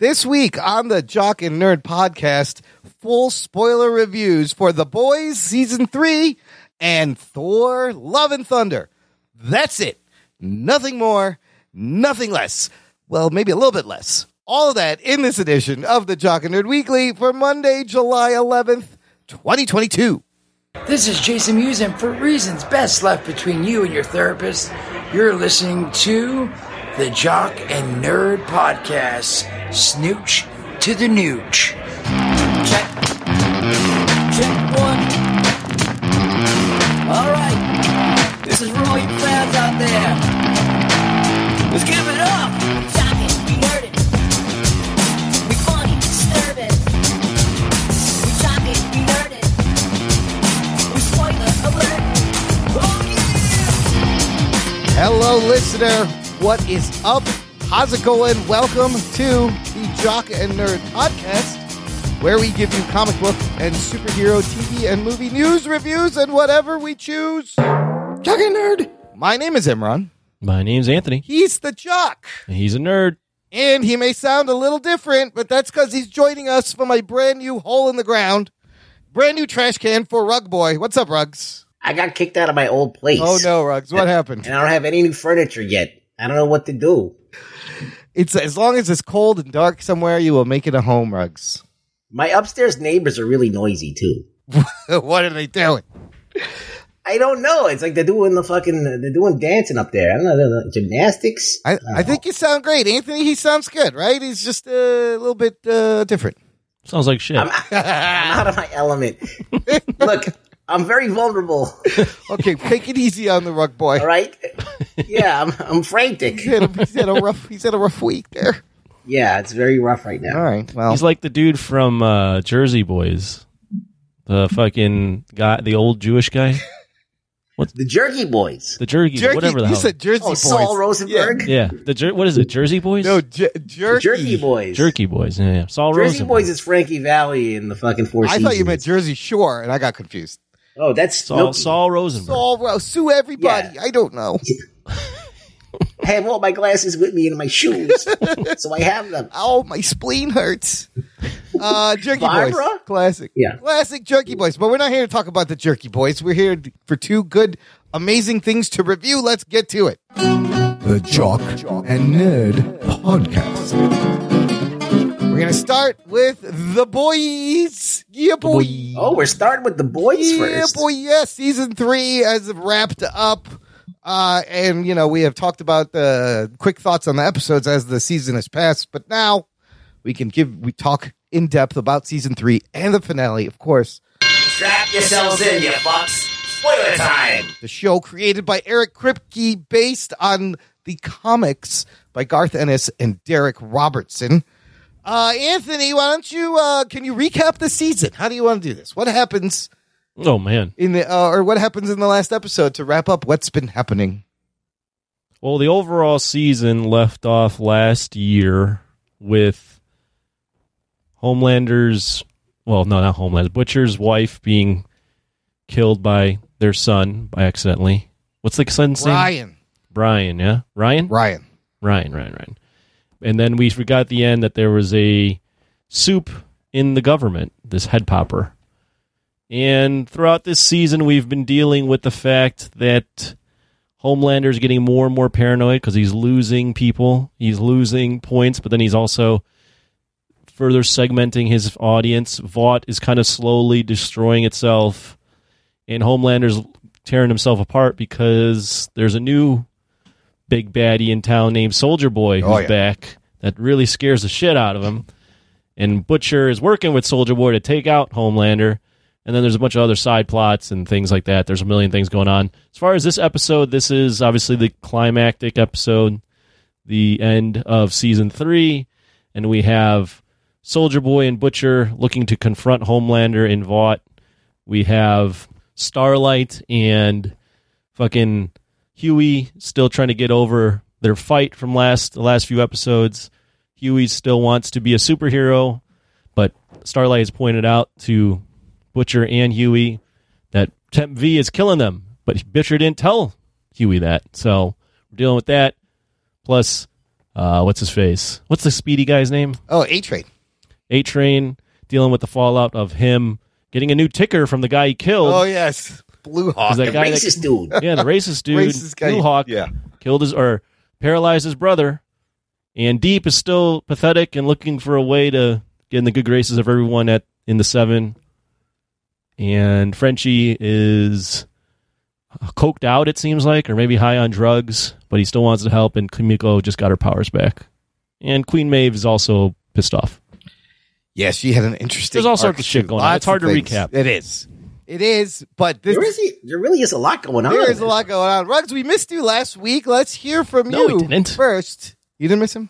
This week on the Jock and Nerd podcast, full spoiler reviews for The Boys Season 3 and Thor Love and Thunder. That's it. Nothing more, nothing less. Well, maybe a little bit less. All of that in this edition of the Jock and Nerd Weekly for Monday, July 11th, 2022. This is Jason Mewes, and for reasons best left between you and your therapist, you're listening to the Jock and Nerd Podcast. Snooch to the nooch. Check. Check one. All right. This is for all you fans out there. Let's give it up. Shock it, we nerd it. We funny, disturb it. We shock it, we nerd it. We spoiler alert. Oh yeah! Hello, listener. What is up? How's it going? Welcome to the Jock and Nerd podcast, where we give you comic book and superhero TV and movie news reviews and whatever we choose. Jock and Nerd. My name is Imran. My name's Anthony. He's the Jock. He's a nerd. And he may sound a little different, but that's because he's joining us from a brand new hole in the ground, brand new trash can for Rug Boy. What's up, Rugs? I got kicked out of my old place. Oh no, Rugs, what happened? And I don't have any new furniture yet. I don't know what to do. It's as long as it's cold and dark somewhere, you will make it a home, Rugs. My upstairs neighbors are really noisy too. what are they doing? I don't know. It's like they're doing the fucking, they're doing dancing up there. I don't know, they're doing gymnastics. I, I think you sound great, Anthony. He sounds good, right? He's just uh, a little bit uh, different. Sounds like shit. I'm, I'm out of my element. Look, I'm very vulnerable. Okay, take it easy on the rug boy. All right. Yeah, I'm, I'm frantic. He's had, a, he's had a rough. He's had a rough week there. Yeah, it's very rough right now. All right. Well, He's like the dude from uh, Jersey Boys. The fucking guy, the old Jewish guy. What's the Jerky Boys. The Jerky, jerky. whatever the you hell. said Jersey Oh, boys. Sol Rosenberg. yeah, the jer- what is it? Jersey Boys? No, j- jerky. Jerky Boys. Jerky Boys. Yeah, yeah. Sol Jersey Rosenberg. Boys is Frankie Valli in the fucking Four I Seasons. thought you meant Jersey Shore, and I got confused. Oh, that's Sol, Snooki. Sol Rosenberg. Sol, well, sue everybody. Yeah. I don't know. I have all my glasses with me in my shoes, so I have them. Oh, my spleen hurts. Uh, Jerky Boys, classic, Yeah. classic Jerky Boys. But we're not here to talk about the Jerky Boys. We're here for two good, amazing things to review. Let's get to it. The Jock and Nerd Podcast. We're gonna start with the boys. Yeah, boy. Oh, we're starting with the boys yeah, first. boy. Yeah, season three has wrapped up. Uh, and you know, we have talked about the quick thoughts on the episodes as the season has passed, but now we can give, we talk in depth about season three and the finale, of course. Strap yourselves in, you fucks. Spoiler time. The show created by Eric Kripke based on the comics by Garth Ennis and Darick Robertson. Uh, Anthony, why don't you, uh, can you recap the season? How do you want to do this? What happens Oh man. in the, uh, or what happens in the last episode to wrap up what's been happening? Well, the overall season left off last year with Homelander's, well, no, not Homelander's, Butcher's wife being killed by their son by accidentally. What's the son's name? Ryan. Brian, yeah? Ryan? Ryan. Ryan, Ryan, Ryan. And then we forgot at the end that there was a supe in the government, this head popper. And throughout this season, we've been dealing with the fact that Homelander is getting more and more paranoid because he's losing people, he's losing points, but then he's also further segmenting his audience. Vought is kind of slowly destroying itself, and Homelander's tearing himself apart because there's a new big baddie in town named Soldier Boy oh, who's Oh, yeah. back that really scares the shit out of him. And Butcher is working with Soldier Boy to take out Homelander. And then there's a bunch of other side plots and things like that. There's a million things going on. As far as this episode, this is obviously the climactic episode, the end of season three. And we have Soldier Boy and Butcher looking to confront Homelander in Vought. We have Starlight and fucking Huey still trying to get over their fight from last the last few episodes. Huey still wants to be a superhero, but Starlight has pointed out to Butcher and Huey that Temp V is killing them, but Butcher didn't tell Huey that. So we're dealing with that. Plus, uh, what's his face? What's the speedy guy's name? Oh, A Train. A Train dealing with the fallout of him getting a new ticker from the guy he killed. Oh yes, Blue Hawk. that The guy that- racist dude. yeah, the racist dude, Racist guy, Blue Hawk, yeah. killed his or paralyzed his brother. And Deep is still pathetic and looking for a way to get in the good graces of everyone at in the seven. And Frenchie is coked out, it seems like, or maybe high on drugs, but he still wants to help. And Kimiko just got her powers back. And Queen Maeve is also pissed off. Yeah, she had an interesting. There's all sorts of shit going on. It's hard to things. recap. It is. It is, but this, There is there really is a lot going on. there is a lot going on. Rugs, we missed you last week. Let's hear from No, you we didn't. first. You didn't miss him.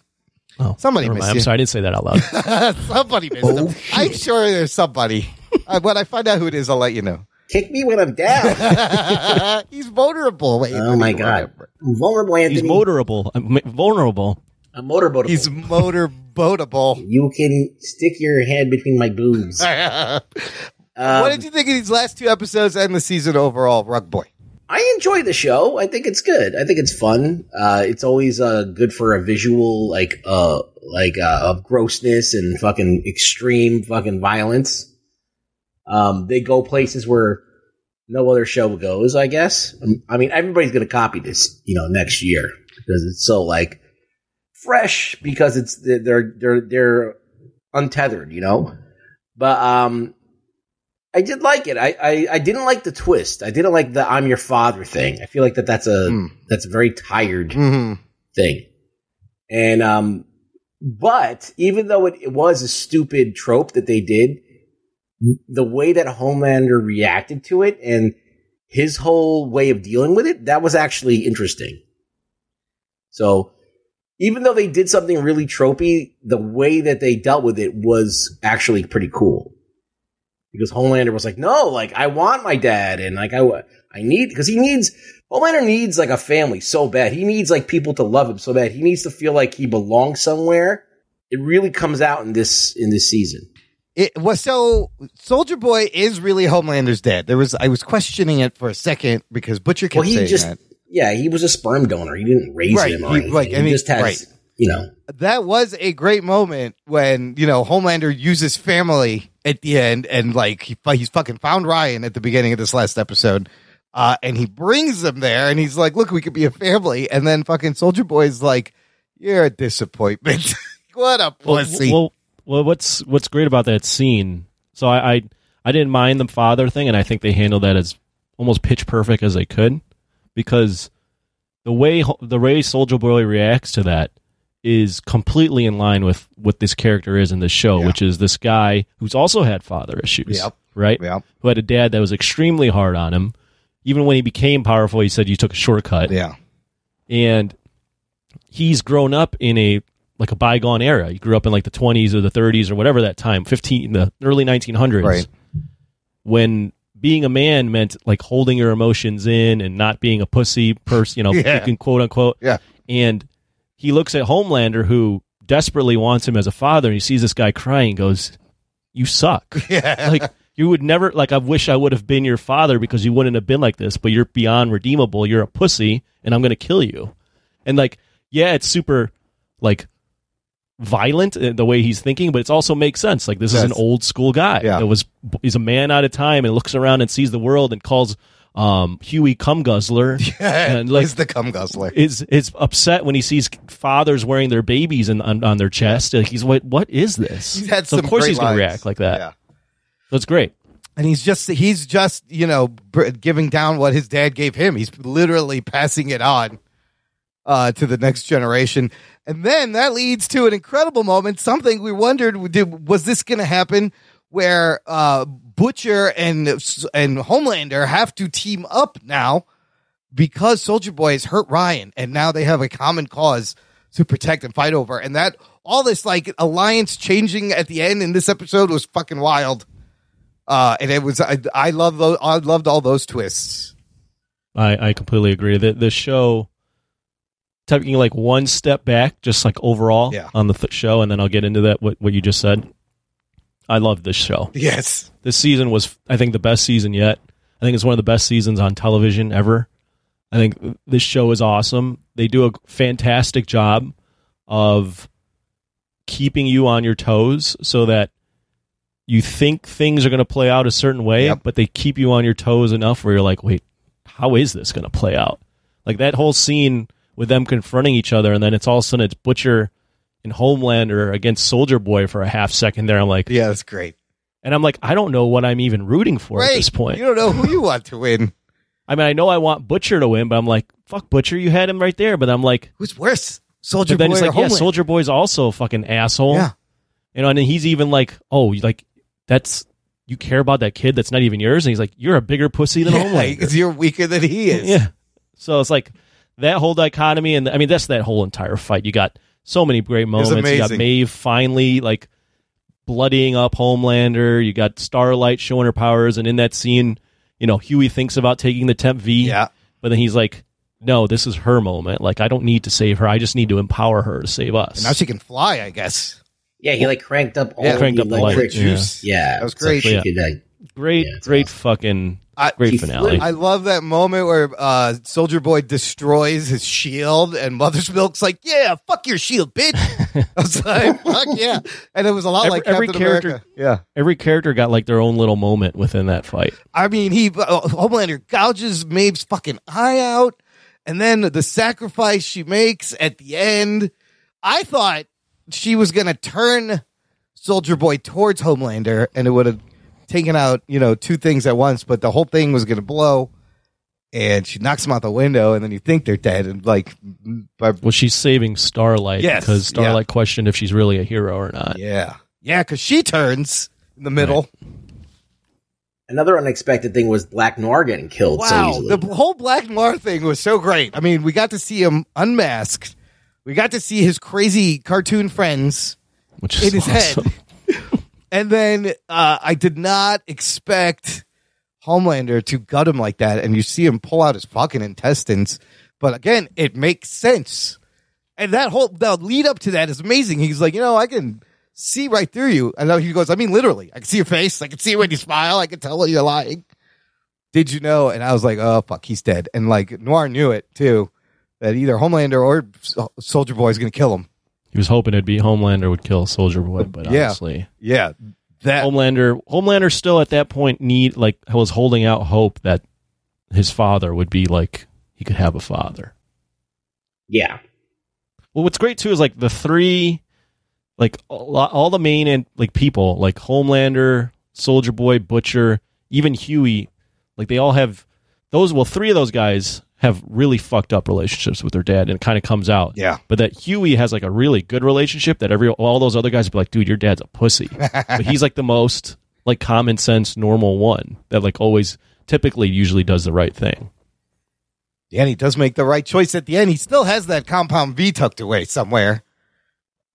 Oh, Somebody missed mind. I'm you. sorry, I didn't say that out loud. somebody missed Oh, him. I'm sure there's somebody. uh, when I find out who it is, I'll let you know. Kick me when I'm down. He's vulnerable. Wait, oh my god, I'm vulnerable, Anthony. He's motorable. I'm vulnerable. I'm motorboatable. He's motorboatable. you can stick your head between my boobs. what Um, did you think of these last two episodes and the season overall, Rug Boy? I enjoy the show. I think it's good. I think it's fun. Uh, it's always uh, good for a visual, like uh, like uh, of grossness and fucking extreme fucking violence. Um, they go places where no other show goes. I guess. Um, I mean, everybody's gonna copy this, you know, next year because it's so like fresh because it's they're they're they're untethered, you know. But um, I did like it. I, I I didn't like the twist. I didn't like the "I'm your father" thing. I feel like that that's a Hmm. that's a very tired Mm-hmm. thing. And um, but even though it, it was a stupid trope that they did, the way that Homelander reacted to it and his whole way of dealing with it, that was actually interesting. So even though they did something really tropey, the way that they dealt with it was actually pretty cool. Because Homelander was like, no, like I want my dad, and like I, I need because he needs Homelander needs like a family so bad. He needs like people to love him so bad. He needs to feel like he belongs somewhere. It really comes out in this in this season. It was so Soldier Boy is really Homelander's dad. There was I was questioning it for a second because Butcher kept Well, he saying just that. yeah, he was a sperm donor. He didn't raise Right, him or he- anything. like, he I mean, just has right. You know. That was a great moment when you know Homelander uses family at the end and like he he's fucking found Ryan at the beginning of this last episode. Uh, and he brings them there and he's like, look, we could be a family. And then fucking Soldier Boy's like, you're a disappointment. what a pussy. Well, well, what's what's great about that scene? So I, I I didn't mind the father thing, and I think they handled that as almost pitch perfect as they could, because the way the way Soldier Boy reacts to that is completely in line with what this character is in this show, Yeah. which is this guy who's also had father issues, Yep. right? yeah. Who had a dad that was extremely hard on him. Even when he became powerful, he said you took a shortcut Yeah. and he's grown up in a like a bygone era. He grew up in like the 20s or the 30s or whatever that time, 15 the early 1900s. Right. When being a man meant like holding your emotions in and not being a pussy person, you know, Yeah. you can quote unquote. Yeah. And he looks at Homelander who desperately wants him as a father and he sees this guy crying and goes, "You suck." Yeah. like you would never like I wish I would have been your father because you wouldn't have been like this, but you're beyond redeemable. You're a pussy and I'm going to kill you. And like yeah, it's super like violent uh, the way he's thinking, but it also makes sense. Like this is an old school guy Yeah. that was he's a man out of time and looks around and sees the world and calls um Huey cum guzzler and like He's the cum guzzler. is is upset when he sees fathers wearing their babies in, on, on their chest. Like he's what what is this? He's had so some of course he's going to react like that. Yeah. So great. And he's just he's just you know giving down what his dad gave him. He's literally passing it on uh, to the next generation. And then that leads to an incredible moment. Something we wondered did, was this going to happen, where uh, Butcher and and Homelander have to team up now because Soldier Boy has hurt Ryan, and now they have a common cause to protect and fight over. And that all this like alliance changing at the end in this episode was fucking wild. Uh, and it was I, I love those I loved all those twists. I, I completely agree. The the show taking like one step back, just like overall Yeah. on the th- show, and then I'll get into that what what you just said. I love this show. Yes. This season was, I think, the best season yet. I think it's one of the best seasons on television ever. I think this show is awesome. They do a fantastic job of keeping you on your toes so that you think things are going to play out a certain way, Yep. but they keep you on your toes enough where you're like, wait, how is this going to play out? Like that whole scene with them confronting each other, and then it's all of a sudden it's Butcher and Homelander against Soldier Boy for a half second there. I'm like, Yeah, that's great. and I'm like, I don't know what I'm even rooting for at this point. You don't know who you want to win. I mean, I know I want Butcher to win, but I'm like, fuck Butcher, you had him right there. But I'm like, Who's worse? Soldier then Boy it's or like, yeah, Soldier Boy's also a fucking asshole. Yeah. You know, and then he's even like, oh, like that's you care about that kid that's not even yours, and he's like, you're a bigger pussy than Yeah, Homelander. because you're weaker than he is. Yeah. So it's like that whole dichotomy, and I mean that's that whole entire fight. You got so many great moments. You got amazing. Maeve finally like bloodying up Homelander. You got Starlight showing her powers, and in that scene, you know Huey thinks about taking the Temp V. Yeah. But then he's like, "No, this is her moment. Like I don't need to save her. I just need to empower her to save us." And now she can fly, I guess. Yeah, he like cranked up all Yeah, cranked the up electric light, yeah. Yeah, That was so great. she Yeah. could, like, great, Yeah, great awesome. fucking I- great finale. I love that moment where uh, Soldier Boy destroys his shield, and Mother's Milk's like, "Yeah, fuck your shield, bitch." I was like, "Fuck yeah!" And it was a lot Every- like every character- America. Yeah, Every character got like their own little moment within that fight. I mean, he uh, Homelander gouges Maeve's fucking eye out, and then the sacrifice she makes at the end. I thought she was gonna turn Soldier Boy towards Homelander, and it would have taken out you know two things at once. But the whole thing was gonna blow, and she knocks them out the window, and then you think they're dead, and like, by, Well, she's saving Starlight Yes, because Starlight questioned if she's really a hero or not. yeah, yeah, because she turns in the middle. another unexpected thing was Black Noir getting killed so Wow, easily. the whole Black Noir thing was so great. I mean, we got to see him unmasked. We got to see his crazy cartoon friends Which is in his awesome. head. And then uh, I did not expect Homelander to gut him like that. And you see him pull out his fucking intestines. But again, it makes sense. And that whole the lead up to that is amazing. He's like, you know, I can see right through you. And he goes, I mean, literally, I can see your face. I can see when you smile. I can tell when you're lying. Did you know? And I was like, oh fuck, he's dead. And like Noir knew it too, that either Homelander or Soldier Boy is going to kill him. He was hoping it'd be Homelander would kill Soldier Boy, but Yeah. honestly, Yeah, that Homelander, Homelander still at that point need like was holding out hope that his father would be like he could have a father. yeah, Well, what's great too is like the three, like all, all the main and like people, like Homelander, Soldier Boy, Butcher, even Huey, like they all have those. Well, three of those guys have really fucked up relationships with their dad, and it kind of comes out. Yeah. But that Huey has like a really good relationship that every all those other guys would be like, dude, your dad's a pussy. but he's like the most like common sense, normal one that like always, typically, usually does the right thing. Yeah, and he does make the right choice at the end. He still has that compound V tucked away somewhere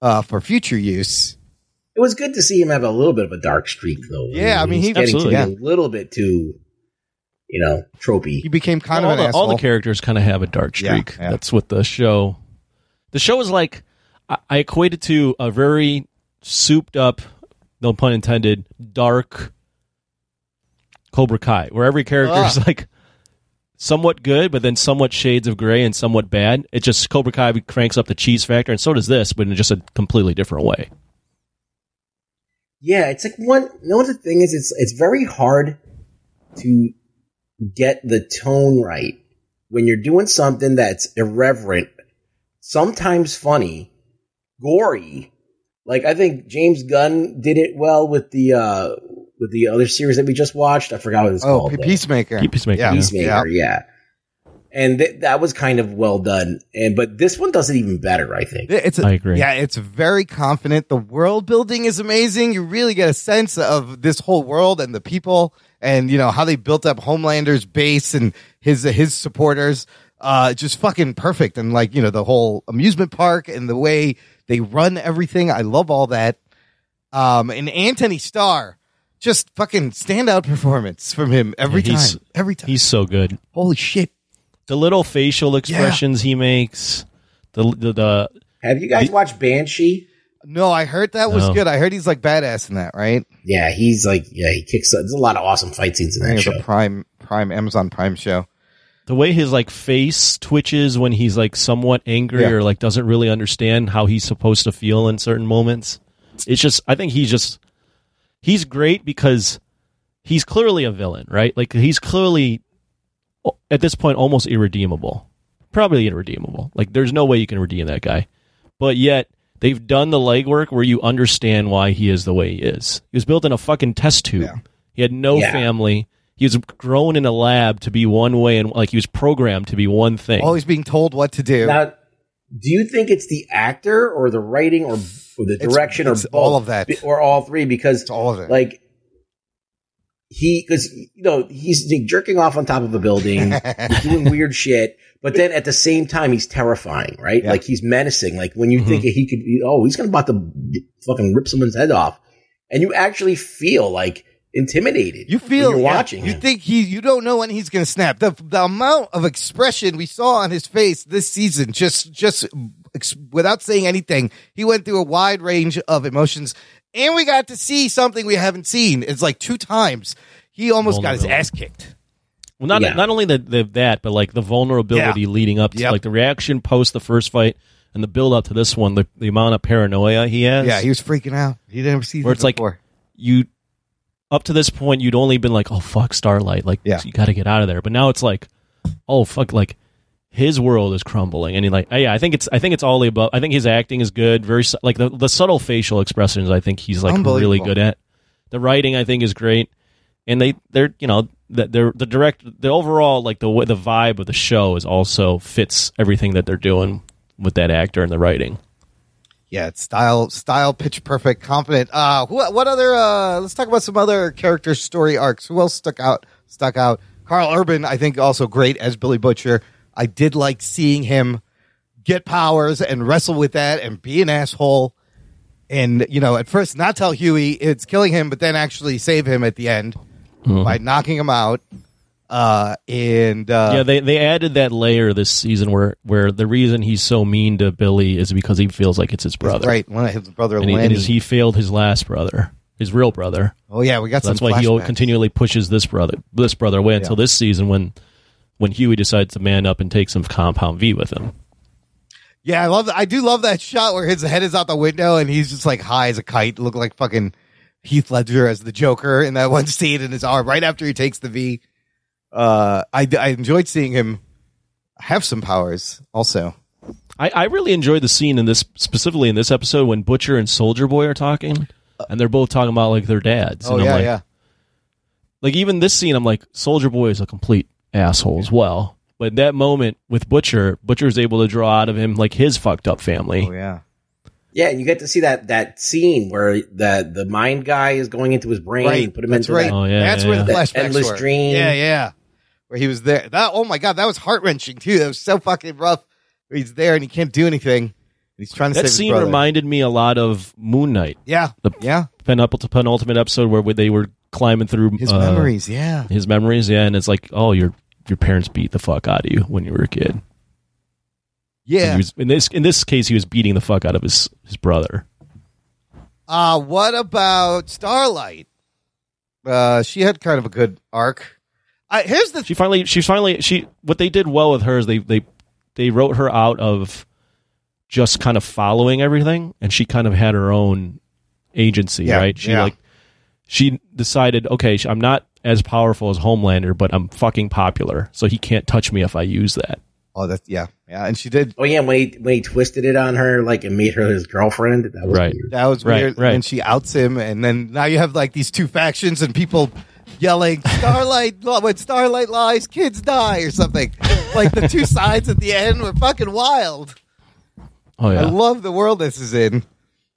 uh, for future use. it was good to see him have a little bit of a dark streak, though. Yeah, I mean, he's he- getting to be a little bit too, you know, tropey. He became kind all, of an the, all the characters kind of have a dark streak. yeah. That's what the show. The show is like I, I equate it to a very souped up, no pun intended, dark Cobra Kai, where every character is Ugh. like somewhat good, but then somewhat shades of gray and somewhat bad. It just Cobra Kai cranks up the cheese factor, and so does this, but in just a completely different way. Yeah, it's like one. You know what the thing is? It's it's very hard to get the tone right when you're doing something that's irreverent, sometimes funny, gory. Like I think James Gunn did it well with the uh with the other series that we just watched. I forgot what it's oh, called. P- though. Peacemaker. Peacemaker, Yeah. yeah. Peacemaker, yeah. And th- that was kind of well done, and but this one does it even better, I think. It's a, I agree. Yeah, it's very confident. The world building is amazing. You really get a sense of this whole world and the people, and you know how they built up Homelander's base and his his supporters. Uh, just fucking perfect, and like you know the whole amusement park and the way they run everything. I love all that. Um, and Anthony Starr, just fucking standout performance from him every Yeah, time. Every time. He's so good. Holy shit. The little facial expressions he makes, the the, the Have you guys watched Banshee? No, I heard that was No. good. I heard he's like badass in that, right? Yeah, he's like, yeah, he kicks. There's a lot of awesome fight scenes in I that think show. it's a Prime Prime Amazon Prime show. the way his like face twitches when he's like somewhat angry Yeah. or like doesn't really understand how he's supposed to feel in certain moments. It's just I think he's just he's great because he's clearly a villain, right? Like he's clearly at this point almost irredeemable. Probably irredeemable. Like there's no way you can redeem that guy. But yet they've done the legwork where you understand why he is the way he is. He was built in a fucking test tube. Yeah. He had no Yeah. family. He was grown in a lab to be one way and like he was programmed to be one thing. Always being told what to do. Now, do you think it's the actor or the writing or, or the direction it's or all of that. Or all three? Because It's all of it. like he, because you know he's jerking off on top of a building, doing weird shit, but then at the same time he's terrifying, right? Yeah. Like he's menacing. Like when you Mhm. think he could, oh, he's gonna about to fucking rip someone's head off, and you actually feel like intimidated. You feel when you're yeah, watching. You him. think he? You don't know when he's going to snap. The the amount of expression we saw on his face this season, just just ex- without saying anything, he went through a wide range of emotions, and we got to see something we haven't seen. It's like two times. He almost got his ass kicked. Well, not Yeah. not only the, the that, but like the vulnerability leading up to Yep. like the reaction post the first fight and the build up to this one, the, the amount of paranoia he has. Yeah, he was freaking out. He didn't see Where that it's like- before. you up to this point you'd only been like, oh fuck, Starlight, like Yeah. you got to get out of there. But now it's like, oh fuck, like his world is crumbling, and he like, yeah, I think it's I think it's all the above. I think his acting is good, very like the the subtle facial expressions. I think he's like really good at. The writing I think is great, and they they're you know that they're the direct the overall like the the vibe of the show is also fits everything that they're doing with that actor and the writing. Yeah, it's style, style, pitch perfect, confident. Uh, who, what other? Uh, let's talk about some other character story arcs. Who else stuck out? Stuck out. Karl Urban, I think, also great as Billy Butcher. I did like seeing him get powers and wrestle with that and be an asshole. And you know, at first not tell Huey it's killing him, but then actually save him at the end by knocking him out. Uh, and uh, yeah, they they added that layer this season where where the reason he's so mean to Billy is because he feels like it's his brother. right, one of his brother and, he, and he failed his last brother, his real brother. oh yeah, we got So some. that's why he continually pushes this brother this brother away until this season when when Huey decides to man up and take some Compound V with him. Yeah, I love that. I do love that shot where his head is out the window and he's just like high as a kite. Look like fucking Heath Ledger as the Joker in that one scene in his arm right after he takes the V. Uh, I I enjoyed seeing him have some powers. Also, I, I really enjoyed the scene in this specifically in this episode when Butcher and Soldier Boy are talking, and they're both talking about like their dads. oh and I'm yeah, like, yeah. like even this scene, I'm like, Soldier Boy is a complete asshole as well. But that moment with Butcher, Butcher's able to draw out of him like his fucked up family. Oh yeah. Yeah, you get to see that that scene where the the mind guy is going into his brain Right, and put him that's into right. that. Oh, yeah, that's yeah, where yeah. the That flashbacks endless were. dream. Yeah, yeah. Where he was there. That oh my god, that was heart wrenching too. That was so fucking rough. He's there and he can't do anything. He's trying to That save scene brother. reminded me a lot of Moon Knight, yeah, the yeah. penultimate, penultimate episode where they were climbing through His uh, memories. Yeah. his memories. Yeah, and it's like, oh, your your parents beat the fuck out of you when you were a kid. Yeah. was, in this in this case, he was beating the fuck out of his his brother. Uh, what about Starlight? Uh, she had kind of a good arc. I, here's the She finally, she finally, she what they did well with her is they they they wrote her out of just kind of following everything, and she kind of had her own agency, Yeah, right? She yeah. like she decided, okay, I'm not as powerful as Homelander, but I'm fucking popular, so he can't touch me if I use that. oh, that's yeah, yeah, and she did. Oh yeah, when he when he twisted it on her, like and made her his girlfriend. That was Right. weird. That was Right, weird. right. And she outs him, and then now you have like these two factions and people yelling "Starlight!" when Starlight lies, kids die, or something. like the two sides at the end were fucking wild. Oh yeah, I love the world this is in.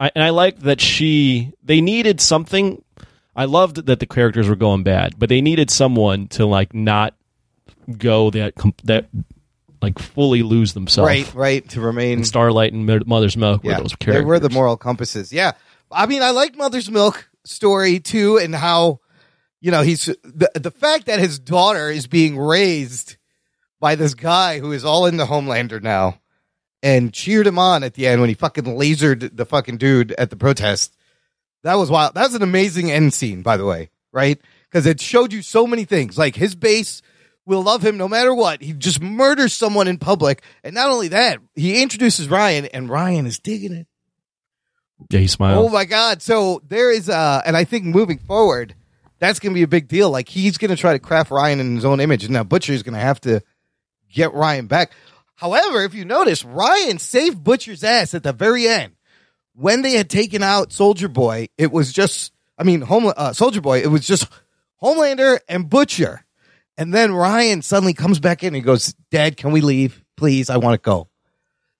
I, and I like that she they needed something. I loved that the characters were going bad, but they needed someone to like not go that that like fully lose themselves. Right, right. To remain And Starlight and Mother's Milk yeah, were those characters. they were the moral compasses. Yeah, I mean, I like Mother's Milk story too, and how you know he's the the fact that his daughter is being raised by this guy who is all in the Homelander now, and cheered him on at the end when he fucking lasered the fucking dude at the protest. That was wild. That was an amazing end scene, by the way, right? Because it showed you so many things, like his base will love him no matter what. He just murders someone in public. And not only that, he introduces Ryan and Ryan is digging it. Yeah, he smiles. Oh my God. So there is, uh, and I think moving forward, that's going to be a big deal. Like he's going to try to craft Ryan in his own image. And now Butcher's going to have to get Ryan back. However, if you notice, Ryan saved Butcher's ass at the very end. When they had taken out Soldier Boy, it was just, I mean, Home, uh, Soldier Boy, it was just Homelander and Butcher. And then Ryan suddenly comes back in and he goes, Dad, can we leave? Please, I want to go.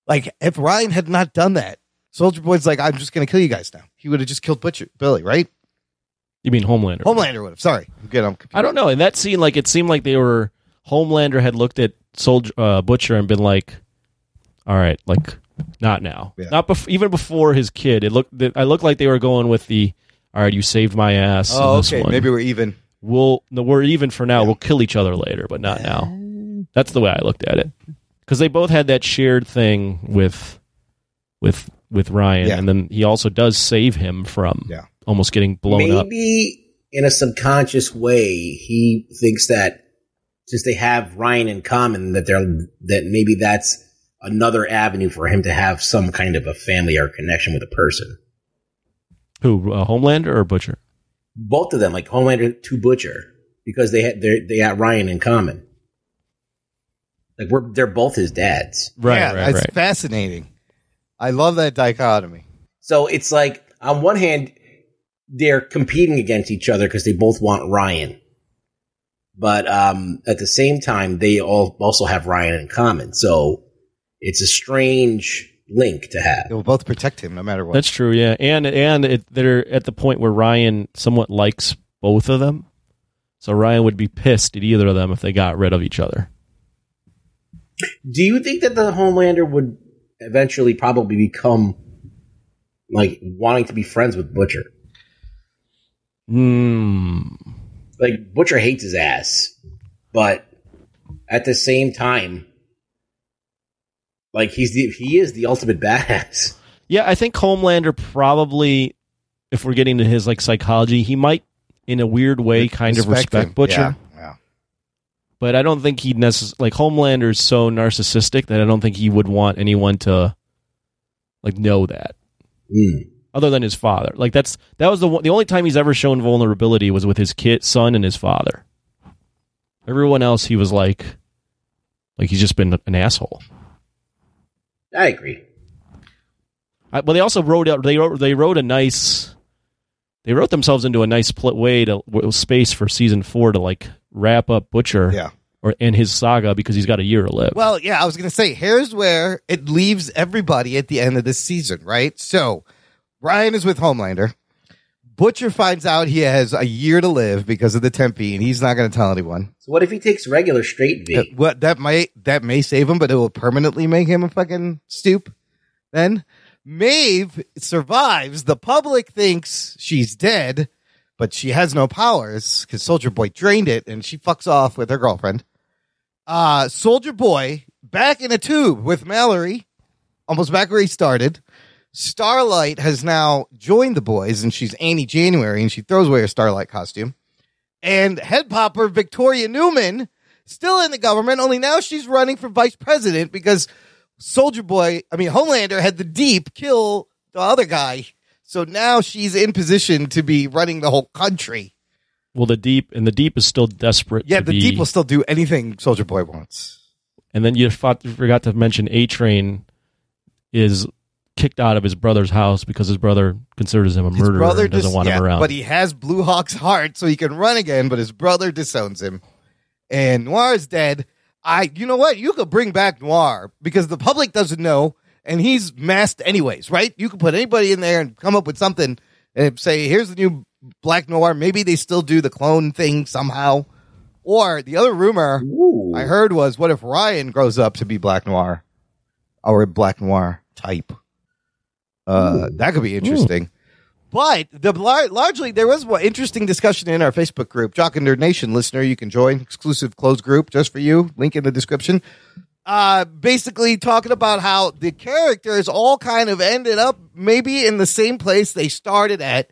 Like, if Ryan had not done that, Soldier Boy's like, I'm just going to kill you guys now. He would have just killed Butcher, Billy, right? You mean Homelander? Homelander would have. Sorry. Good. I'm confused. I don't know. In that scene, like it seemed like they were Homelander had looked at Soldier uh, Butcher and been like, "All right, like not now, Yeah. not bef- even before his kid." It looked. I looked like they were going with the, "All right, you saved my ass." Oh, this okay. one. Maybe we're even. we'll no, we're even for now. We'll kill each other later, but not now. That's the way I looked at it because they both had that shared thing with with with Ryan, Yeah. and then he also does save him from Yeah. almost getting blown up. Maybe in a subconscious way, he thinks that since they have Ryan in common, that they're that maybe that's another avenue for him to have some kind of a family or connection with a person. Who uh, Homelander or Butcher? Both of them, like Homelander to Butcher, because they had they they got Ryan in common. Like we're they're both his dads. Right, yeah, right, it's right. fascinating. I love that dichotomy. So it's like on one hand, they're competing against each other because they both want Ryan. But um, at the same time, they all also have Ryan in common. So it's a strange link to have. They will both protect him no matter what. That's true, yeah. And and it, they're at the point where Ryan somewhat likes both of them. So Ryan would be pissed at either of them if they got rid of each other. Do you think that the Homelander would eventually probably become like wanting to be friends with Butcher? Hmm. Like Butcher hates his ass, but at the same time, like he's the he is the ultimate badass. Yeah, I think Homelander probably, if we're getting to his like psychology, he might, in a weird way, kind of respect him. Butcher. Yeah, yeah. But I don't think he'd necessarily like Homelander's so narcissistic that I don't think he would want anyone to like know that. Mm. other than his father. Like that's that was the one, the only time he's ever shown vulnerability was with his kid, son, and his father. Everyone else, he was like, like he's just been an asshole. I agree. I, but they also wrote out they wrote they wrote a nice they wrote themselves into a nice pl- way to w- space for season four to like wrap up Butcher Yeah. or in his saga because he's got a year to live. Well, yeah, I was going to say, here's where it leaves everybody at the end of this season, right? So, Ryan is with Homelander. Butcher finds out he has a year to live because of the Temp V, and he's not going to tell anyone. So what if he takes regular straight V? Uh, What that might that may save him, but it will permanently make him a fucking stoop. Then Maeve survives. The public thinks she's dead, but she has no powers because Soldier Boy drained it, and she fucks off with her girlfriend. Uh Soldier Boy back in a tube with Mallory, almost back where he started. Starlight has now joined the boys, and she's Annie January, and she throws away her Starlight costume. And head popper Victoria Neuman still in the government, only now she's running for vice president because Soldier Boy, I mean, Homelander had the Deep kill the other guy. So now she's in position to be running the whole country. well, the deep and the deep is still desperate. Yeah, the be, Deep will still do anything Soldier Boy wants. And then you, fought, you forgot to mention A Train is kicked out of his brother's house because his brother considers him a His murderer brother and doesn't dis- want yeah, him around. But he has Blue Hawk's heart, so he can run again, but his brother disowns him. And Noir is dead. I you know what? You could bring back Noir because the public doesn't know, and he's masked anyways, right? You could put anybody in there and come up with something and say, here's the new Black Noir. Maybe they still do the clone thing somehow. Or the other rumor Ooh. I heard was, what if Ryan grows up to be Black Noir? Or a Black Noir type. Uh, that could be interesting. But the largely there was one interesting discussion in our Facebook group, Jock and Nerd Nation listener. You can join exclusive closed group just for you. Link in the description. Uh, basically talking about how the characters all kind of ended up maybe in the same place they started at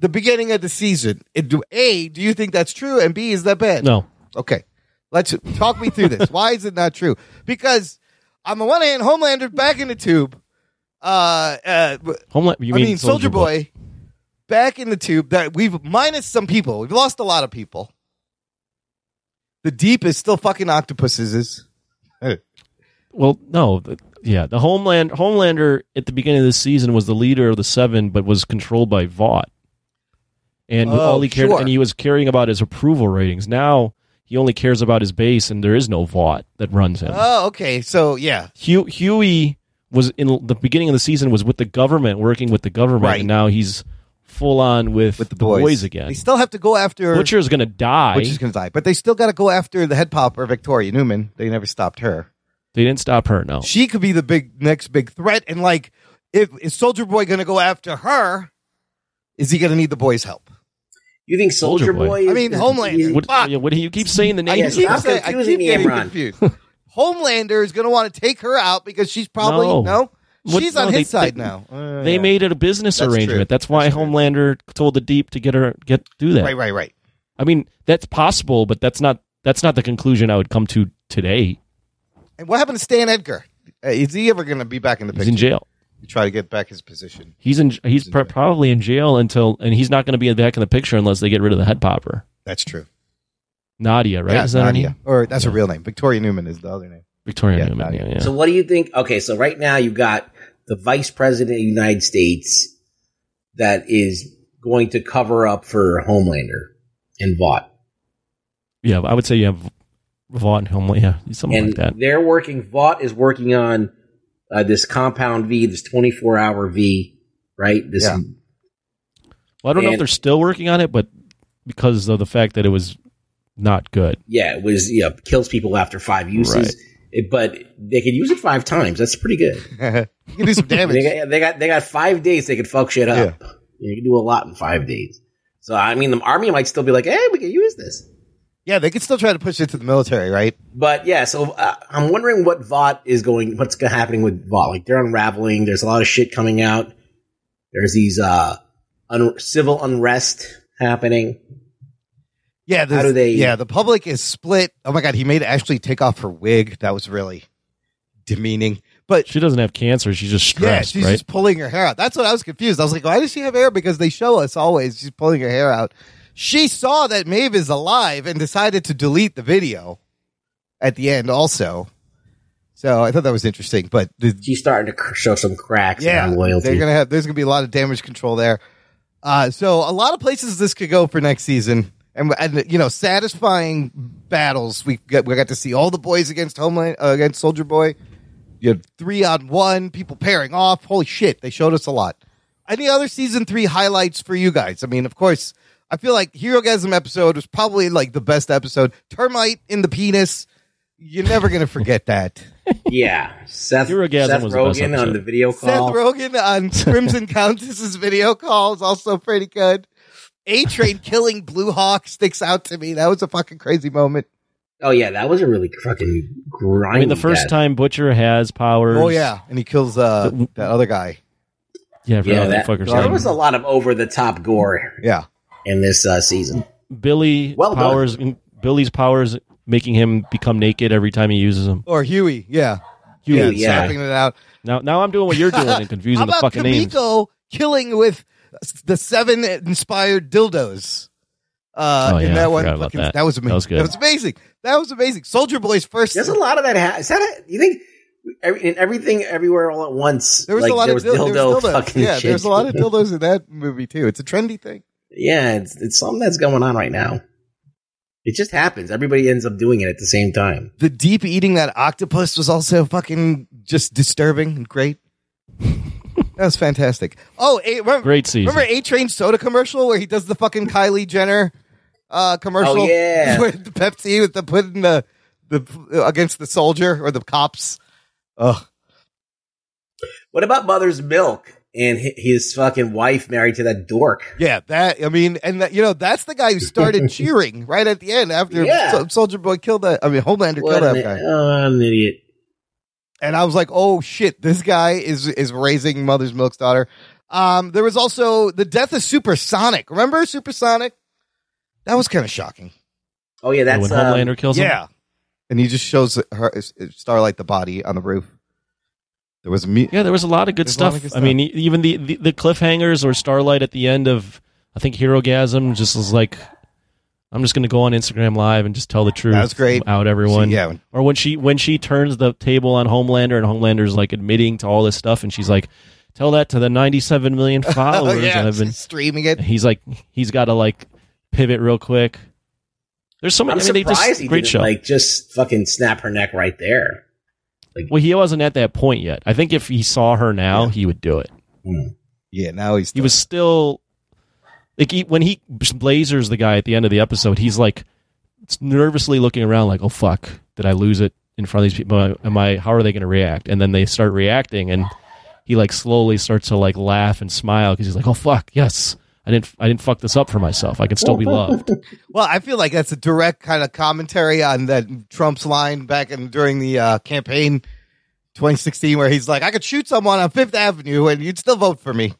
the beginning of the season. It- do- A, do you think that's true? And B, is that bad? no, Okay. Let's talk me through this. Why is it not true? Because on the one hand, Homelander's back in the tube. Uh, uh, Homeland. You I mean, Soldier Boy, back in the tube. That we've minus some people. We've lost a lot of people. The deep is still fucking octopuses. Well, no, the, yeah, the Homeland Homelander at the beginning of the season was the leader of the Seven, but was controlled by Vought, and Oh, all he cared, sure. and he was caring about his approval ratings. Now he only cares about his base, and there is no Vought that runs him. Oh, okay. So yeah, Huey was in the beginning of the season was with the government, working with the government, Right. and now he's full on with, with the boys, again. They still have to go after Butcher's gonna die. Which is going to die, but they still got to go after the head popper, Victoria Neuman. They never stopped her. they didn't stop her. No, She could be the big next big threat. And like, if is Soldier Boy going to go after her? Is he going to need the boys' help? You think Soldier, Soldier Boy. Boy? is- I mean, Homelander. what, Fuck. yeah, what do you keep saying the I name? Yes, keep, saying- I confusing keep getting Imran. confused. Homelander is going to want to take her out because she's probably No. no. What- She's no, on they- his side they- now. Uh, They yeah. made it a business That's arrangement. true. That's why That's true. Homelander told the Deep to get her get do that. right, right, right. I mean, that's possible, but that's not that's not the conclusion I would come to today. And what happened to Stan Edgar? Uh, is he ever going to be back in the He's picture? in jail. Try to get back his position. He's in. He's in pr- probably in jail until, and he's not going to be back in the picture unless they get rid of the head popper. That's true. Nadia, right? Yeah, Is that her Nadia. name? Or that's her real name. Victoria Neuman is the other name. Victoria Yeah, Neuman. Nadia. Yeah, yeah. So what do you think? Okay, so right now you've got the Vice President of the United States that is going to cover up for Homelander and Vought. yeah, I would say you have Vaughn Homeland. Yeah, something and like that. they're working. Vought is working on uh, this compound V, this twenty-four hour V, right? This Yeah. Well, I don't know if they're still working on it, but because of the fact that it was not good. yeah, it was yeah kills people after five uses, Right. It- but they could use it five times. That's pretty good. you can do some damage. they, got, they got they got five days. They could fuck shit up. You can do a lot in five days. So I mean, the army might still be like, "Hey, we can use this." yeah, they could still try to push it to the military, right? But yeah, so uh, I'm wondering what Vought is going, what's happening with Vought. Like they're unraveling. There's a lot of shit coming out. There's these uh, un- civil unrest happening. Yeah, this- How do they- Yeah, the public is split. Oh my god, he made Ashley take off her wig. That was really demeaning. But She doesn't have cancer. She's just yeah, stressed, she's right? just pulling her hair out. That's what I was confused. I was like, why does she have hair? Because they show us always she's pulling her hair out. She saw that Maeve is alive and decided to delete the video at the end also. So I thought that was interesting. But the, She's starting to show some cracks yeah, in loyalty. they're gonna have. There's gonna be a lot of damage control there. Uh, so a lot of places this could go for next season, and, and you know, satisfying battles. We got we got to see all the boys against Homeland uh, against Soldier Boy. You had three on one, people pairing off. Holy shit, they showed us a lot. Any other season three highlights for you guys? I mean, of course, I feel like Herogasm episode was probably like the best episode. Termite in the penis. You're never gonna forget that. yeah, Seth, Herogasm Seth was the best Rogen on the video call. Seth. Rogen on Crimson Countess's video call is also pretty good. A Train killing Blue Hawk sticks out to me. That was a fucking crazy moment. oh yeah, that was a really fucking grind. I mean, the first time Butcher has powers. Oh yeah, and he kills uh that other guy. yeah, I yeah, what that, the fucker's there was a lot of over the top gore Yeah, in this uh, season. Billy Well done. powers. Billy's powers making him become naked every time he uses them. or Huey. Yeah, Huey, yeah, yeah. it out. Now, now I'm doing what you're doing and How confusing the about fucking names. Kimiko killing with the seven inspired dildos? Uh, Oh, in yeah, I that one, about fucking- that. that was amazing. That was good. That was amazing. That was amazing. Soldier Boy's first. There's a lot of that. Ha- is that a, you think every, in everything everywhere all at once? There was like, a lot there of was dil- dildo there was dildos. fucking Yeah, shit. there's a lot of dildos in that movie too. It's a trendy thing. yeah, it's it's something that's going on right now. It just happens. Everybody ends up doing it at the same time. the deep eating that octopus was also fucking just disturbing and great. that was fantastic. Oh, a, remember, Great season. remember A Train soda commercial where he does the fucking Kylie Jenner uh, commercial? Oh, yeah. with the Pepsi with the putting the the against the soldier or the cops. Ugh. What about Mother's Milk and his fucking wife married to that dork? Yeah, that I mean, and that, you know that's the guy who started cheering right at the end after Yeah. Soldier Boy killed that. I mean, Homelander What killed an, that guy. oh, I'm an idiot. And I was like, "Oh shit, this guy is is raising Mother's Milk's daughter." Um, there was also the death of Supersonic. Remember Supersonic? That was kind of shocking. Oh yeah, that's when um, Homelander kills him. Yeah, and he just shows her Starlight the body on the roof. There was a mu- Yeah, there was a lot of good There's a lot stuff. of good I mean, e- even the, the the cliffhangers or Starlight at the end of I think Herogasm just was like, I'm just going to go on Instagram Live and just tell the truth. That was great. out everyone. She- yeah. Or when she when she turns the table on Homelander and Homelander's like admitting to all this stuff and she's like, tell that to the 97 million followers oh, yeah, that have been. streaming it. He's like, he's got to like pivot real quick. There's so many. I'm I mean, they surprised just he great didn't show. like just fucking snap her neck right there. well, he wasn't at that point yet. I think if he saw her now, he would do it. Hmm. Yeah, now he's he was still like he, when he blazers the guy at the end of the episode he's like nervously looking around like oh fuck. Did i lose it in front of these people am i how are they going to react? And then they start reacting and he like slowly starts to like laugh and smile because he's like oh fuck. Yes. I didn't i didn't fuck this up for myself. I can still be loved. Well, I feel like that's a direct kind of commentary on that Trump's line back in during the uh, campaign 2016, where he's like, "I could shoot someone on Fifth Avenue and you'd still vote for me."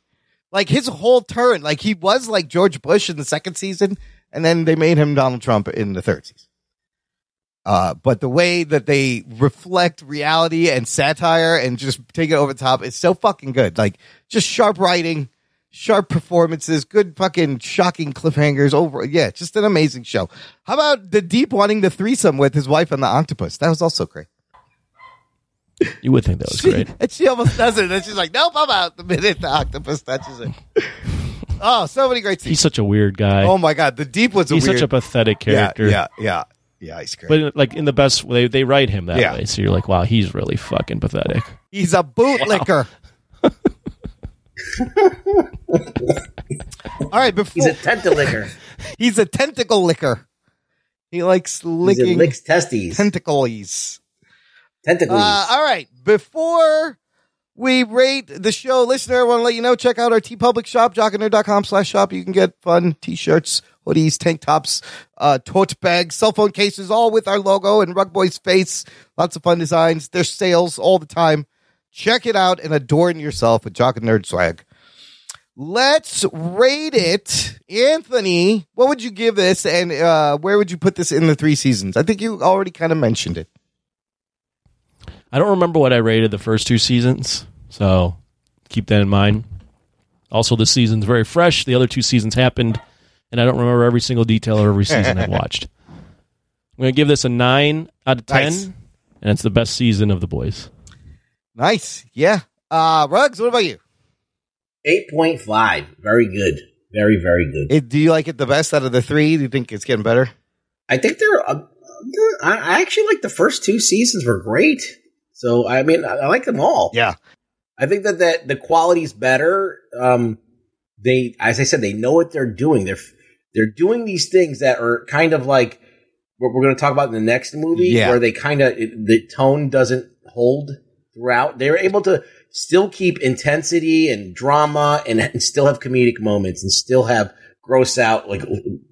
Like his whole turn, like he was like George Bush in the second season, and then they made him Donald Trump in the third season. Uh, but the way that they reflect reality and satire and just take it over the top is so fucking good. Like just sharp writing, sharp performances, good fucking shocking cliffhangers over. Yeah, just an amazing show. How about the deep wanting the threesome with his wife and the octopus? That was also great. You would think that was She- great and she almost does it. And she's like, nope, I'm out the minute the octopus touches it. oh, so many great scenes. he's such a weird guy Oh my God. The deep was a he's weird. such a pathetic character Yeah, yeah, yeah. Yeah, he's great. but like in the best way, they write him that Yeah. way so you're like wow he's really fucking pathetic He's a bootlicker. All right, before He's a tentalicker. he's a tentacle licker. He likes He's a licking licks testes. tentacles. Tentacles. Uh, all right, before we rate the show, listener, I want to let you know, check out our TeePublic shop, jockandnerd.com slash shop. You can get fun t-shirts, hoodies, tank tops, uh, tote bags, cell phone cases, all with our logo and Rug Boy's face. Lots of fun designs. There's sales all the time. Check it out and adorn yourself with Jock and Nerd swag. Let's rate it. Anthony, what would you give this and uh, where would you put this in the three seasons? I think you already kind of mentioned it. I don't remember what I rated the first two seasons, so keep that in mind. Also, this season's very fresh. The other two seasons happened, and I don't remember every single detail of every season I've watched. I'm going to give this a 9 out of 10, Nice. and it's the best season of The Boys. Nice. Yeah. Uh, Rugs, what about you? 8.5. Very good. Very, very good. It, do you like it the best out of the three? Do you think it's getting better? I think they're. Uh, I I actually like the first two seasons were great. So I mean, I, I like them all. Yeah. I think that that the quality's better. Um, they, as I said, they know what they're doing. They're they're doing these things that are kind of like what we're going to talk about in the next movie, Yeah. where they kind of the tone doesn't hold throughout. They're able to still keep intensity and drama, and, and still have comedic moments, and still have gross out like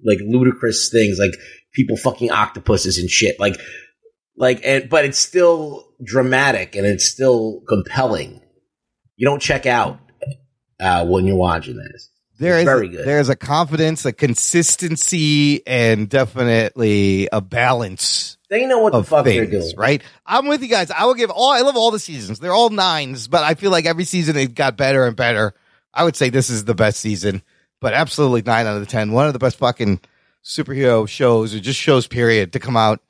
like ludicrous things, like people fucking octopuses and shit, like like and but it's still dramatic and it's still compelling. You don't check out uh, when you're watching this. There It's is very good. There's a confidence, a consistency, and definitely a balance They know what the fuck things, they're doing. right? I'm with you guys. I will give all. I love all the seasons. They're all nines, but I feel like every season it got better and better. I would say this is the best season, but absolutely nine out of the ten. One of the best fucking superhero shows or just shows period to come out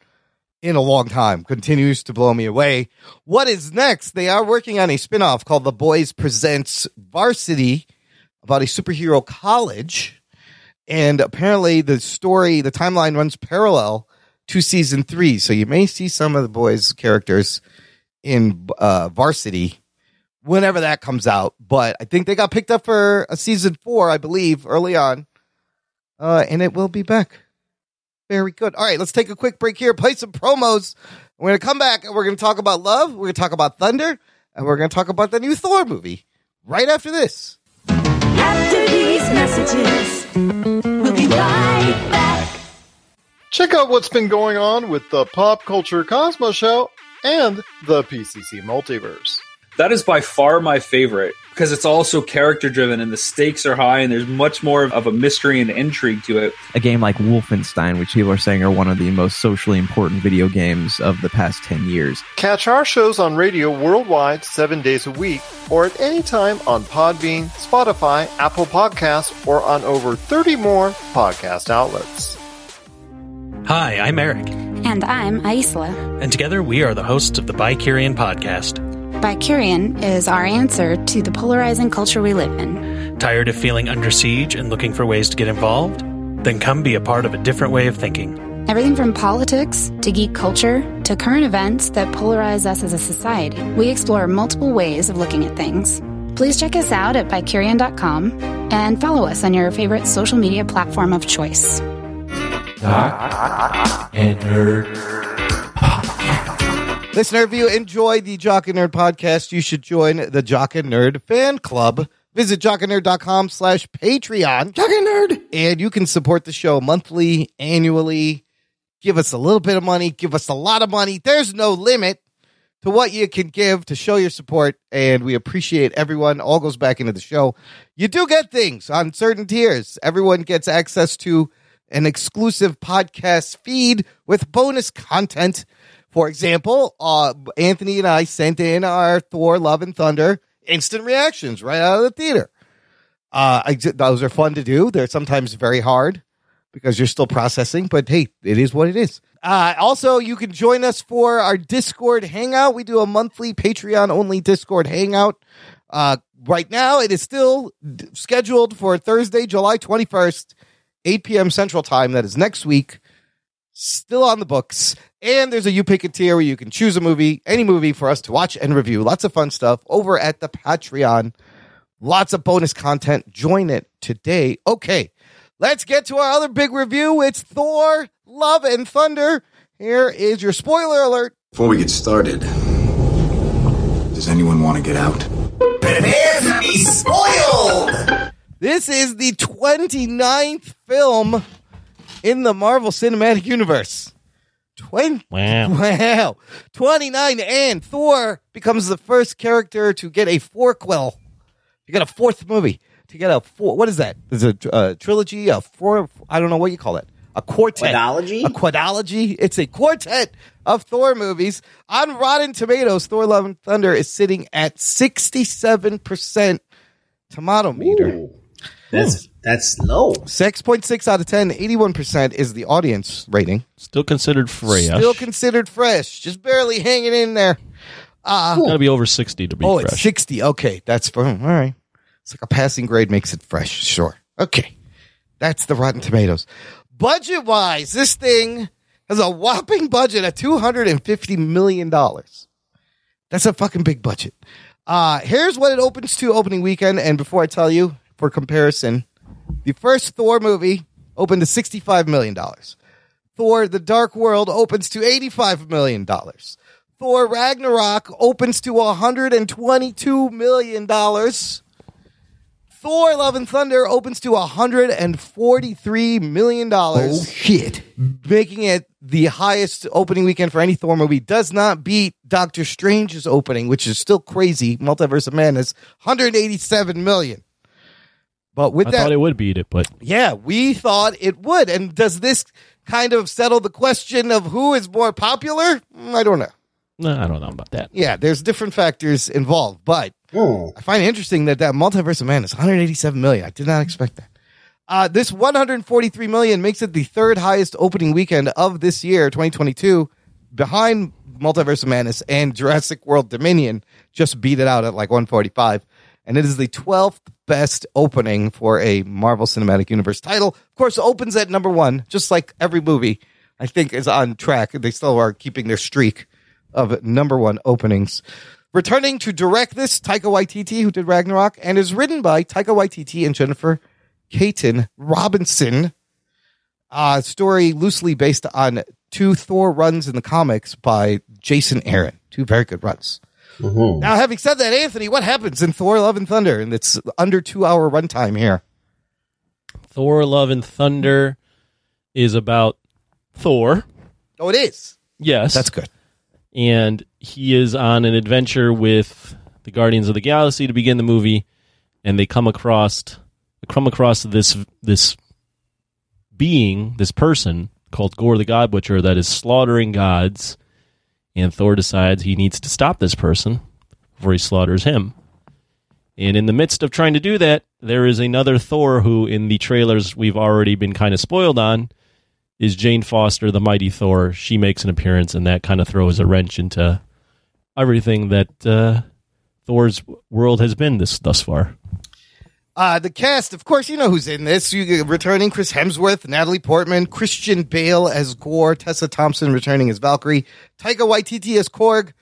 in a long time. Continues to blow me away. What is next? They are working on a spinoff called The Boys Presents Varsity about a superhero college. And apparently the story, the timeline runs parallel to season three. So you may see some of the boys' characters in uh, Varsity whenever that comes out. But I think they got picked up for a season four, I believe, early on. Uh, and it will be back. Very good. All right, let's take a quick break here, play some promos. We're going to come back and we're going to talk about love. We're going to talk about thunder and we're going to talk about the new Thor movie right after this. After these messages, we'll be right back. Check out what's been going on with the Pop Culture Cosmos Show and the PCC Multiverse. That is by far my favorite because it's also character driven and the stakes are high and there's much more of a mystery and intrigue to it. A game like Wolfenstein, which people are saying are one of the most socially important video games of the past 10 years. Catch our shows on radio worldwide seven days a week or at any time on Podbean, Spotify, Apple Podcasts, or on over 30 more podcast outlets. Hi, I'm Eric, And I'm Aisla. and together we are the hosts of the Bicurian podcast. Bicurian is our answer to the polarizing culture we live in. Tired of feeling under siege and looking for ways to get involved? Then come be a part of a different way of thinking. Everything from politics to geek culture to current events that polarize us as a society. We explore multiple ways of looking at things. Please check us out at bicurian.com and follow us on your favorite social media platform of choice. and nerd. Listener, if you enjoy the Jock and Nerd podcast, you should join the Jock and Nerd fan club. Visit jockandnerd.com slash Patreon. Jock and Nerd. And you can support the show monthly, annually. Give us a little bit of money. Give us a lot of money. There's no limit to what you can give to show your support. And we appreciate everyone. All goes back into the show. You do get things on certain tiers. Everyone gets access to an exclusive podcast feed with bonus content. For example, uh, Anthony and I sent in our Thor Love and Thunder instant reactions right out of the theater. Uh, I, those are fun to do. They're sometimes very hard because you're still processing, but hey, it is what it is. Uh, also, you can join us for our Discord hangout. We do a monthly Patreon only Discord hangout. Uh, right now, it is still d- scheduled for Thursday, July 21st, 8 p.m. Central Time. That is next week. Still on the books. And there's a You Pick a tier where you can choose a movie, any movie for us to watch and review. Lots of fun stuff over at the Patreon. Lots of bonus content. Join it today. Okay, let's get to our other big review. It's Thor, Love and Thunder. Here is your spoiler alert. Before we get started, does anyone want to get out? Prepare to be spoiled! This is the 29th film in the Marvel Cinematic Universe. 20, Wow. wow. 29 and Thor becomes the first character to get a fourquel. You get a fourth movie. To get a four, what is that? There's a uh, trilogy, a four, I don't know what you call it. A quartet. Quadology? A quadology. It's a quartet of Thor movies. On Rotten Tomatoes, Thor Love and Thunder is sitting at 67% tomato meter. That's that's low. 6.6 out of 10, 81% is the audience rating. Still considered fresh. Still considered fresh, just barely hanging in there. Uh, Got to be over 60 to be oh, fresh. it's 60. Okay, that's for, all right. It's like a passing grade makes it fresh. Sure. Okay. That's the Rotten Tomatoes. Budget wise, this thing has a whopping budget of $250 million. That's a fucking big budget. Uh, here's what it opens to opening weekend. And before I tell you, for comparison, the first Thor movie opened to $65 million. Thor The Dark World opens to $85 million. Thor Ragnarok opens to $122 million. Thor Love and Thunder opens to $143 million. Oh, shit. Making it the highest opening weekend for any Thor movie. Does not beat Doctor Strange's opening, which is still crazy. Multiverse of Madness, $187 million. But with I that, thought it would beat it, but yeah, we thought it would. And does this kind of settle the question of who is more popular? Mm, I don't know. no, I don't know about that. Yeah, there's different factors involved, but I find it interesting that that multiverse of man is 187 million. I did not expect that. Uh, this 143 million makes it the third highest opening weekend of this year, 2022, behind Multiverse of Madness and Jurassic World Dominion. Just beat it out at like 145, and it is the 12th best opening for a Marvel Cinematic Universe title. Of course, opens at number one, just like every movie. I think is on track. They still are keeping their streak of number one openings. Returning to direct this, Taika Waititi, who did Ragnarok, and is written by Taika Waititi and Jennifer Kaytin Robinson. Uh, story loosely based on two Thor runs in the comics by Jason Aaron. Two very good runs. Mm-hmm. Now, having said that, Anthony, what happens in Thor: Love and Thunder? And it's under two hour runtime here. Thor Love and Thunder is about Thor. Oh, it is. Yes. That's good. And he is on an adventure with the Guardians of the Galaxy to begin the movie, and they come across come across this this being, this person called Gore the God Butcher that is slaughtering gods, and Thor decides he needs to stop this person before he slaughters him. And in the midst of trying to do that, there is another Thor who, in the trailers we've already been kind of spoiled on, is Jane Foster, the mighty Thor. She makes an appearance, and that kind of throws a wrench into everything that uh, Thor's world has been this thus far. Uh, the cast, of course, you know who's in this. You returning Chris Hemsworth, Natalie Portman, Christian Bale as Gore, Tessa Thompson returning as Valkyrie, Taika Waititi as Korg,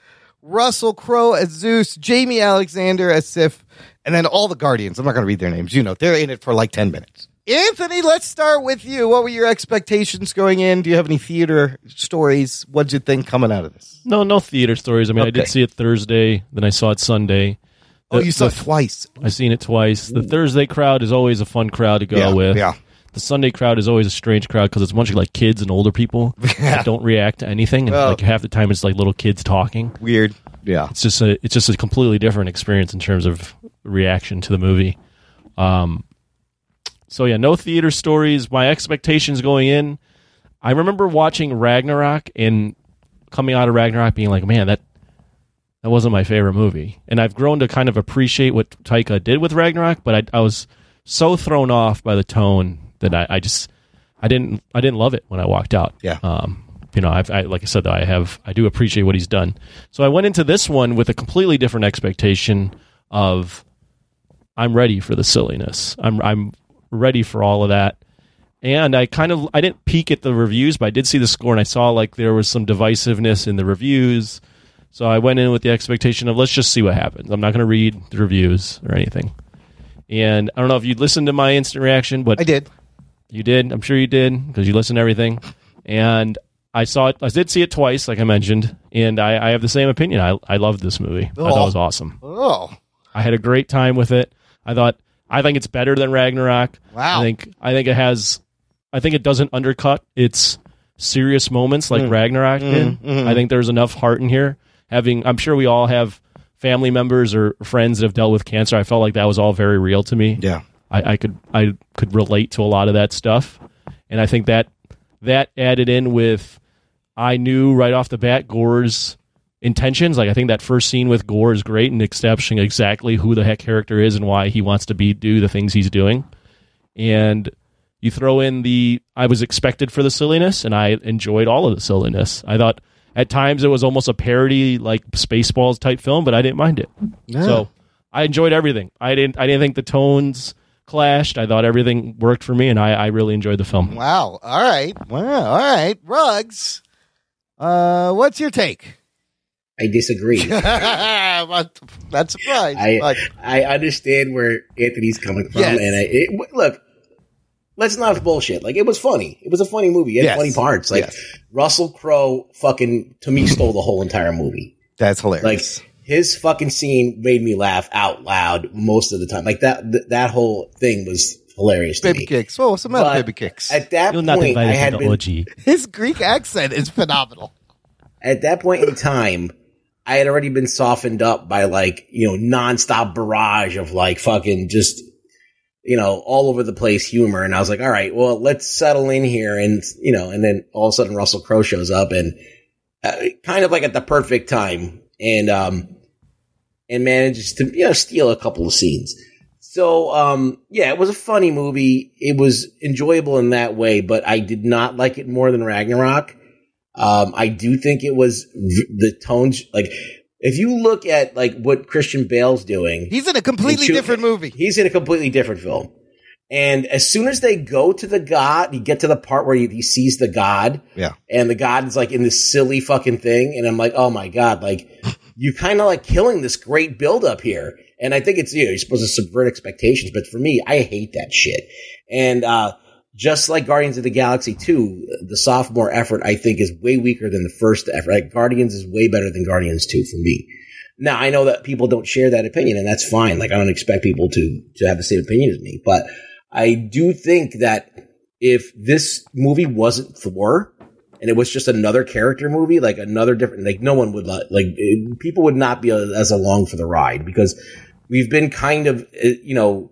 Russell Crowe as Zeus, Jaimie Alexander as Sif, and then all the Guardians. I'm not going to read their names. You know, they're in it for like 10 minutes. Anthony, let's start with you. What were your expectations going in? Do you have any theater stories? What'd you think coming out of this? No, no theater stories. I mean, I did see it Thursday, then I saw it Sunday. Oh, The- you saw the- it twice. I've seen it twice. The Thursday crowd is always a fun crowd to go Yeah, with. yeah. The Sunday crowd is always a strange crowd because it's a bunch of like kids and older people that don't react to anything, and Well- like half the time it's like little kids talking. Weird. Yeah. It's just a it's just a completely different experience in terms of reaction to the movie. Um, so yeah, no theater stories. My expectations going in, I remember watching Ragnarok and coming out of Ragnarok being like, man, that that wasn't my favorite movie. And I've grown to kind of appreciate what Taika did with Ragnarok, but I, I was so thrown off by the tone that I, I just I didn't I didn't love it when I walked out. Yeah. Um, you know, I've I, like I said, though, I have I do appreciate what he's done. So I went into this one with a completely different expectation of I'm ready for the silliness. I'm I'm ready for all of that. And I kind of I didn't peek at the reviews, but I did see the score and I saw like there was some divisiveness in the reviews. So I went in with the expectation of let's just see what happens. I'm not going to read the reviews or anything. And I don't know if you listened to my instant reaction, but I did. You did. I'm sure you did because you listened to everything. And I saw it. I did see it twice, like I mentioned, and I, I have the same opinion. I I loved this movie. I thought it was awesome. Oh. I had a great time with it. I thought I think it's better than Ragnarok. Wow. I think I think it has I think it doesn't undercut its serious moments like Mm. Ragnarok did. Mhm, mhm. I think there's enough heart in here. Having I'm sure we all have family members or friends that have dealt with cancer. I felt like that was all very real to me. Yeah. I, I could I could relate to a lot of that stuff. And I think that that added in with I knew right off the bat Gore's intentions. Like I think that first scene with Gore is great and establishing exactly who the heck character is and why he wants to be do the things he's doing. And you throw in the I was expected for the silliness and I enjoyed all of the silliness. I thought at times it was almost a parody like Spaceballs type film, but I didn't mind it. Yeah. So I enjoyed everything. I didn't I didn't think the tones clashed. I thought everything worked for me and I, I really enjoyed the film. Wow. All right. Wow. All right. Rugs. Uh, what's your take? I disagree. I'm not surprised. I but- I understand where Anthony's coming from, Yes. and I, it, look, let's not bullshit. Like it was funny. It was a funny movie. It had Yes. funny parts. Like Yes. Russell Crowe, fucking to me stole the whole entire movie. That's hilarious. Like his fucking scene made me laugh out loud most of the time. Like that th- that whole thing was hilarious to baby me. kicks. Oh, what's the matter, baby kicks? At that You're not point, I had been orgy. His Greek accent is phenomenal. at that point in time, I had already been softened up by like, you know, nonstop barrage of like fucking just, you know, all over the place humor. And I was like, all right, well, let's settle in here. And, you know, and then all of a sudden Russell Crowe shows up and uh, kind of like at the perfect time and, um, and manages to, you know, steal a couple of scenes. So, um, yeah, it was a funny movie. It was enjoyable in that way, but I did not like it more than Ragnarok. Um, I do think it was v- the tones, like, if you look at like what Christian Bale's doing, He's in a completely different movie. he's in a completely different film. And as soon as they go to the god, you get to the part where he, he sees the god, Yeah. and the god is like in this silly fucking thing, and I'm like, oh my god, like you kind of like killing this great build up here. And I think it's you know you're supposed to subvert expectations, but for me, I hate that shit. And uh just like Guardians of the Galaxy 2, the sophomore effort I think is way weaker than the first effort. Like Guardians is way better than Guardians 2 for me. Now I know that people don't share that opinion, and that's fine. Like I don't expect people to to have the same opinion as me, but I do think that if this movie wasn't Thor, and it was just another character movie, like another different, like no one would like it, people would not be as along for the ride because we've been kind of uh, you know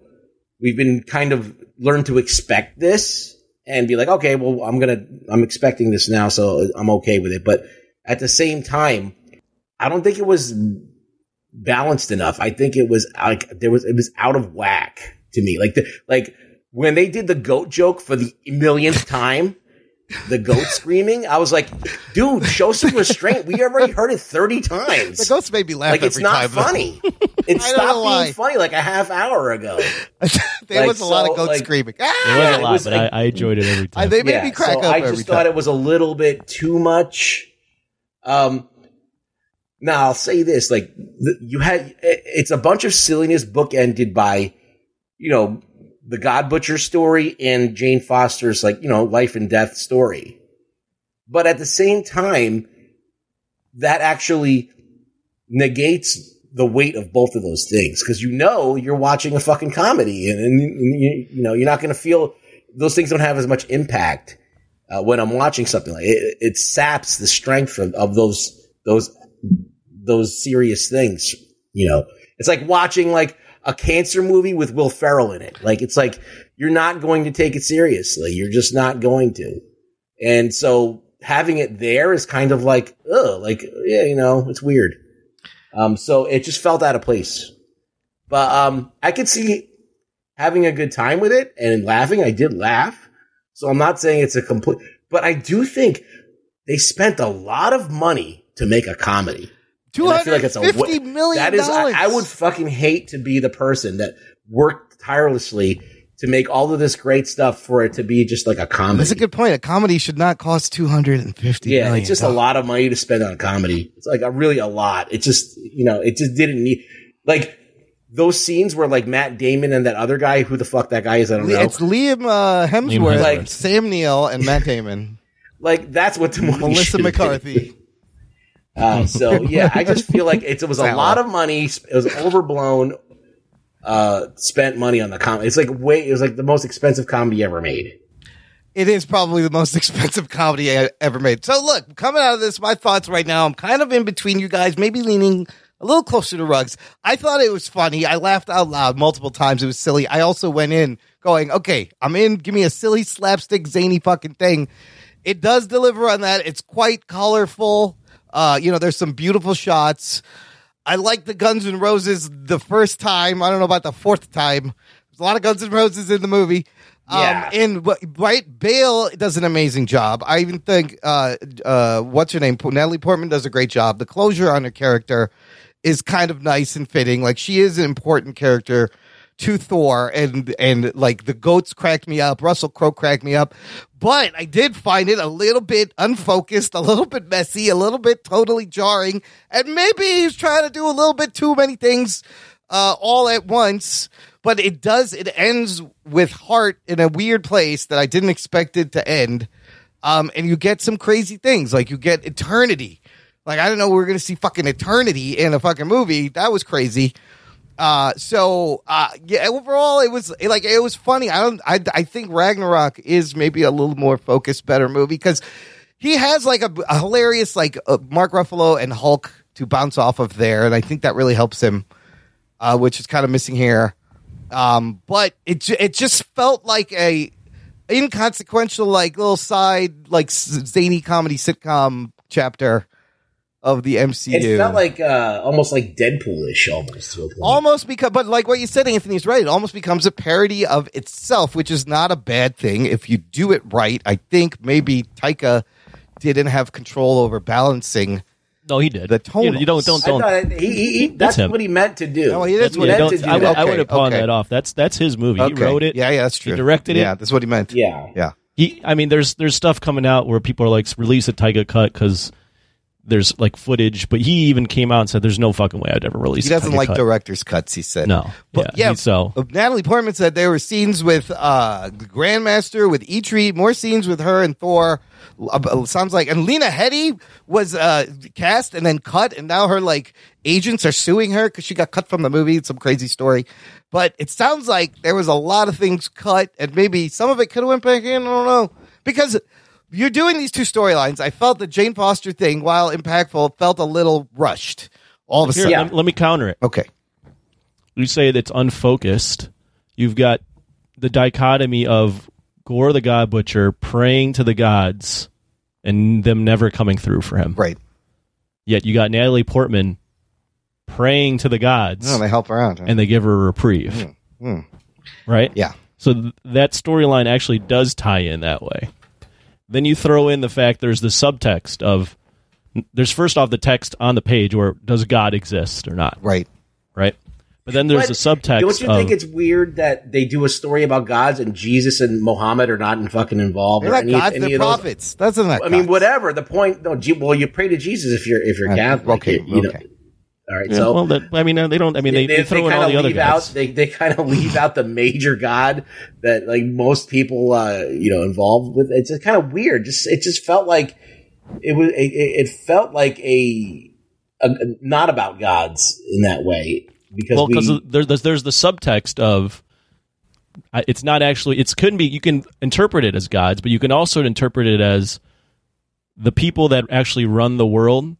we've been kind of learned to expect this and be like, okay, well, I'm gonna I'm expecting this now, so I'm okay with it. But at the same time, I don't think it was balanced enough. I think it was like there was it was out of whack to me. Like the like when they did the goat joke for the millionth time, the goat screaming, I was like, dude, show some restraint. We already heard it 30 times. The ghosts made me laugh like it's every not time, funny. It I don't know stopped why. being funny like a half hour ago. there Like, was a lot of goats like- screaming. Ah! It was a lot, was but like- I, I enjoyed it every time. They made Yeah, me crack so up I every just time. thought it was a little bit too much. Um, now I'll say this: like you had, it's a bunch of silliness bookended by, you know, the God Butcher story and Jane Foster's like you know life and death story, but at the same time, that actually negates the weight of both of those things because you know you're watching a fucking comedy and, and you, you know you're not going to feel those things don't have as much impact uh, when I'm watching something like it. It saps the strength of, of those those those serious things. You know, it's like watching like a cancer movie with Will Ferrell in it. Like it's like you're not going to take it seriously. You're just not going to. And so having it there is kind of like, ugh, like yeah, you know, it's weird. Um, so it just felt out of place. But um, I could see having a good time with it and laughing. I did laugh. So I'm not saying it's a complete, but I do think they spent a lot of money to make a comedy. And I feel like it's a wa- $250 million That is, I, I would fucking hate to be the person that worked tirelessly to make all of this great stuff for it to be just like a comedy. That's a good point. A comedy should not cost two hundred and fifty Yeah, million it's just a lot of money to spend on a comedy. It's like a really a lot. It just you know, it just didn't need like those scenes where like Matt Damon and that other guy, who the fuck that guy is, I don't know. It's Liam uh, Hemsworth, Like- Sam Neill, and Matt Damon, like that's what the movie Melissa should have been. McCarthy. Uh, so yeah, I just feel like it, was a lot of money. It was overblown. Uh, spent money on the comedy. It's like way. It was like the most expensive comedy ever made. It is probably the most expensive comedy I ever made. So look, coming out of this, my thoughts right now, I'm kind of in between you guys, maybe leaning a little closer to Rugs. I thought it was funny. I laughed out loud multiple times. It was silly. I also went in going, okay, I'm in. Give me a silly slapstick, zany fucking thing. It does deliver on that. It's quite colorful. Uh, you know, there's some beautiful shots. I like the Guns N' Roses the first time. I don't know about the fourth time. There's a lot of Guns N' Roses in the movie. Yeah. Um, and right, Bale does an amazing job. I even think uh, uh, what's her name, Natalie Portman does a great job. The closure on her character is kind of nice and fitting. Like she is an important character to Thor, and and like the goats cracked me up. Russell Crowe cracked me up, but I did find it a little bit unfocused, a little bit messy, a little bit totally jarring, and maybe he's trying to do a little bit too many things uh, all at once. But it does. It ends with heart in a weird place that I didn't expect it to end. Um, and you get some crazy things like you get eternity. Like I don't know, we are gonna see fucking eternity in a fucking movie. That was crazy. Uh, so uh, yeah, overall it was like it was funny. I don't. I I think Ragnarok is maybe a little more focused, better movie because he has like a, a hilarious like uh, Mark Ruffalo and Hulk to bounce off of there, and I think that really helps him, uh, which is kind of missing here. Um, but it it just felt like a inconsequential like little side like zany comedy sitcom chapter of the MCU. It felt like uh, almost like Deadpool-ish, almost to a point. almost because but like what you said anthony's right it almost becomes a parody of itself which is not a bad thing if you do it right i think maybe taika didn't have control over balancing no he did the tone You, you don't don't I don't. thought he, he, he, That's that's, what he meant to do. Oh, he- that's He what Yeah, meant to do I, would, that. I would have pawned okay. that off. That's that's his movie. He wrote it. yeah yeah that's true He directed it. yeah that's what he meant Yeah. yeah He, I mean, there's there's stuff coming out where people are like, release a Taika cut because there's like footage, but he even came out and said, "There's no fucking way I'd ever release." It. He doesn't like cut. director's cuts he said No, But yeah, yeah, so Uh, Natalie Portman said there were scenes with uh, Grandmaster, with Eitri, more scenes with her and Thor. Uh, uh, sounds like, and Lena Headey was uh, cast and then cut, and now her like agents are suing her because she got cut from the movie. It's some crazy story, but it sounds like there was a lot of things cut, and maybe some of it could have went back in. I don't know because you're doing these two storylines. I felt the Jane Foster thing, while impactful, felt a little rushed. All of a Here, sudden, let, let me counter it. Okay. You say that's unfocused. You've got the dichotomy of Gore the God Butcher praying to the gods and them never coming through for him. Right. Yet you got Natalie Portman praying to the gods. No, they help her out. huh? and they give her a reprieve. Hmm. Right? Yeah. So th- that storyline actually does tie in that way. Then you throw in the fact there's the subtext of there's first off the text on the page where does God exist or not? Right. Right. But then there's But the subtext Don't you of think it's weird that they do a story about gods and Jesus and Muhammad are not in fucking involved? They're not any, gods, any they're of those- prophets. That's not I mean, whatever. The point, no. Well, you pray to Jesus if you're if you're Uh, Catholic. okay, you, you know. All right. Yeah, so well, that, I mean, they don't. I mean, they, they, throw in all the other guys. out they they kind of leave out the major god that like most people uh you know involved with. It's just kind of weird. Just it just felt like it was. It, it felt like a, a not about gods in that way because well, we, because there, there's there's the subtext of it's not actually it couldn't be you can interpret it as gods, but you can also interpret it as the people that actually run the world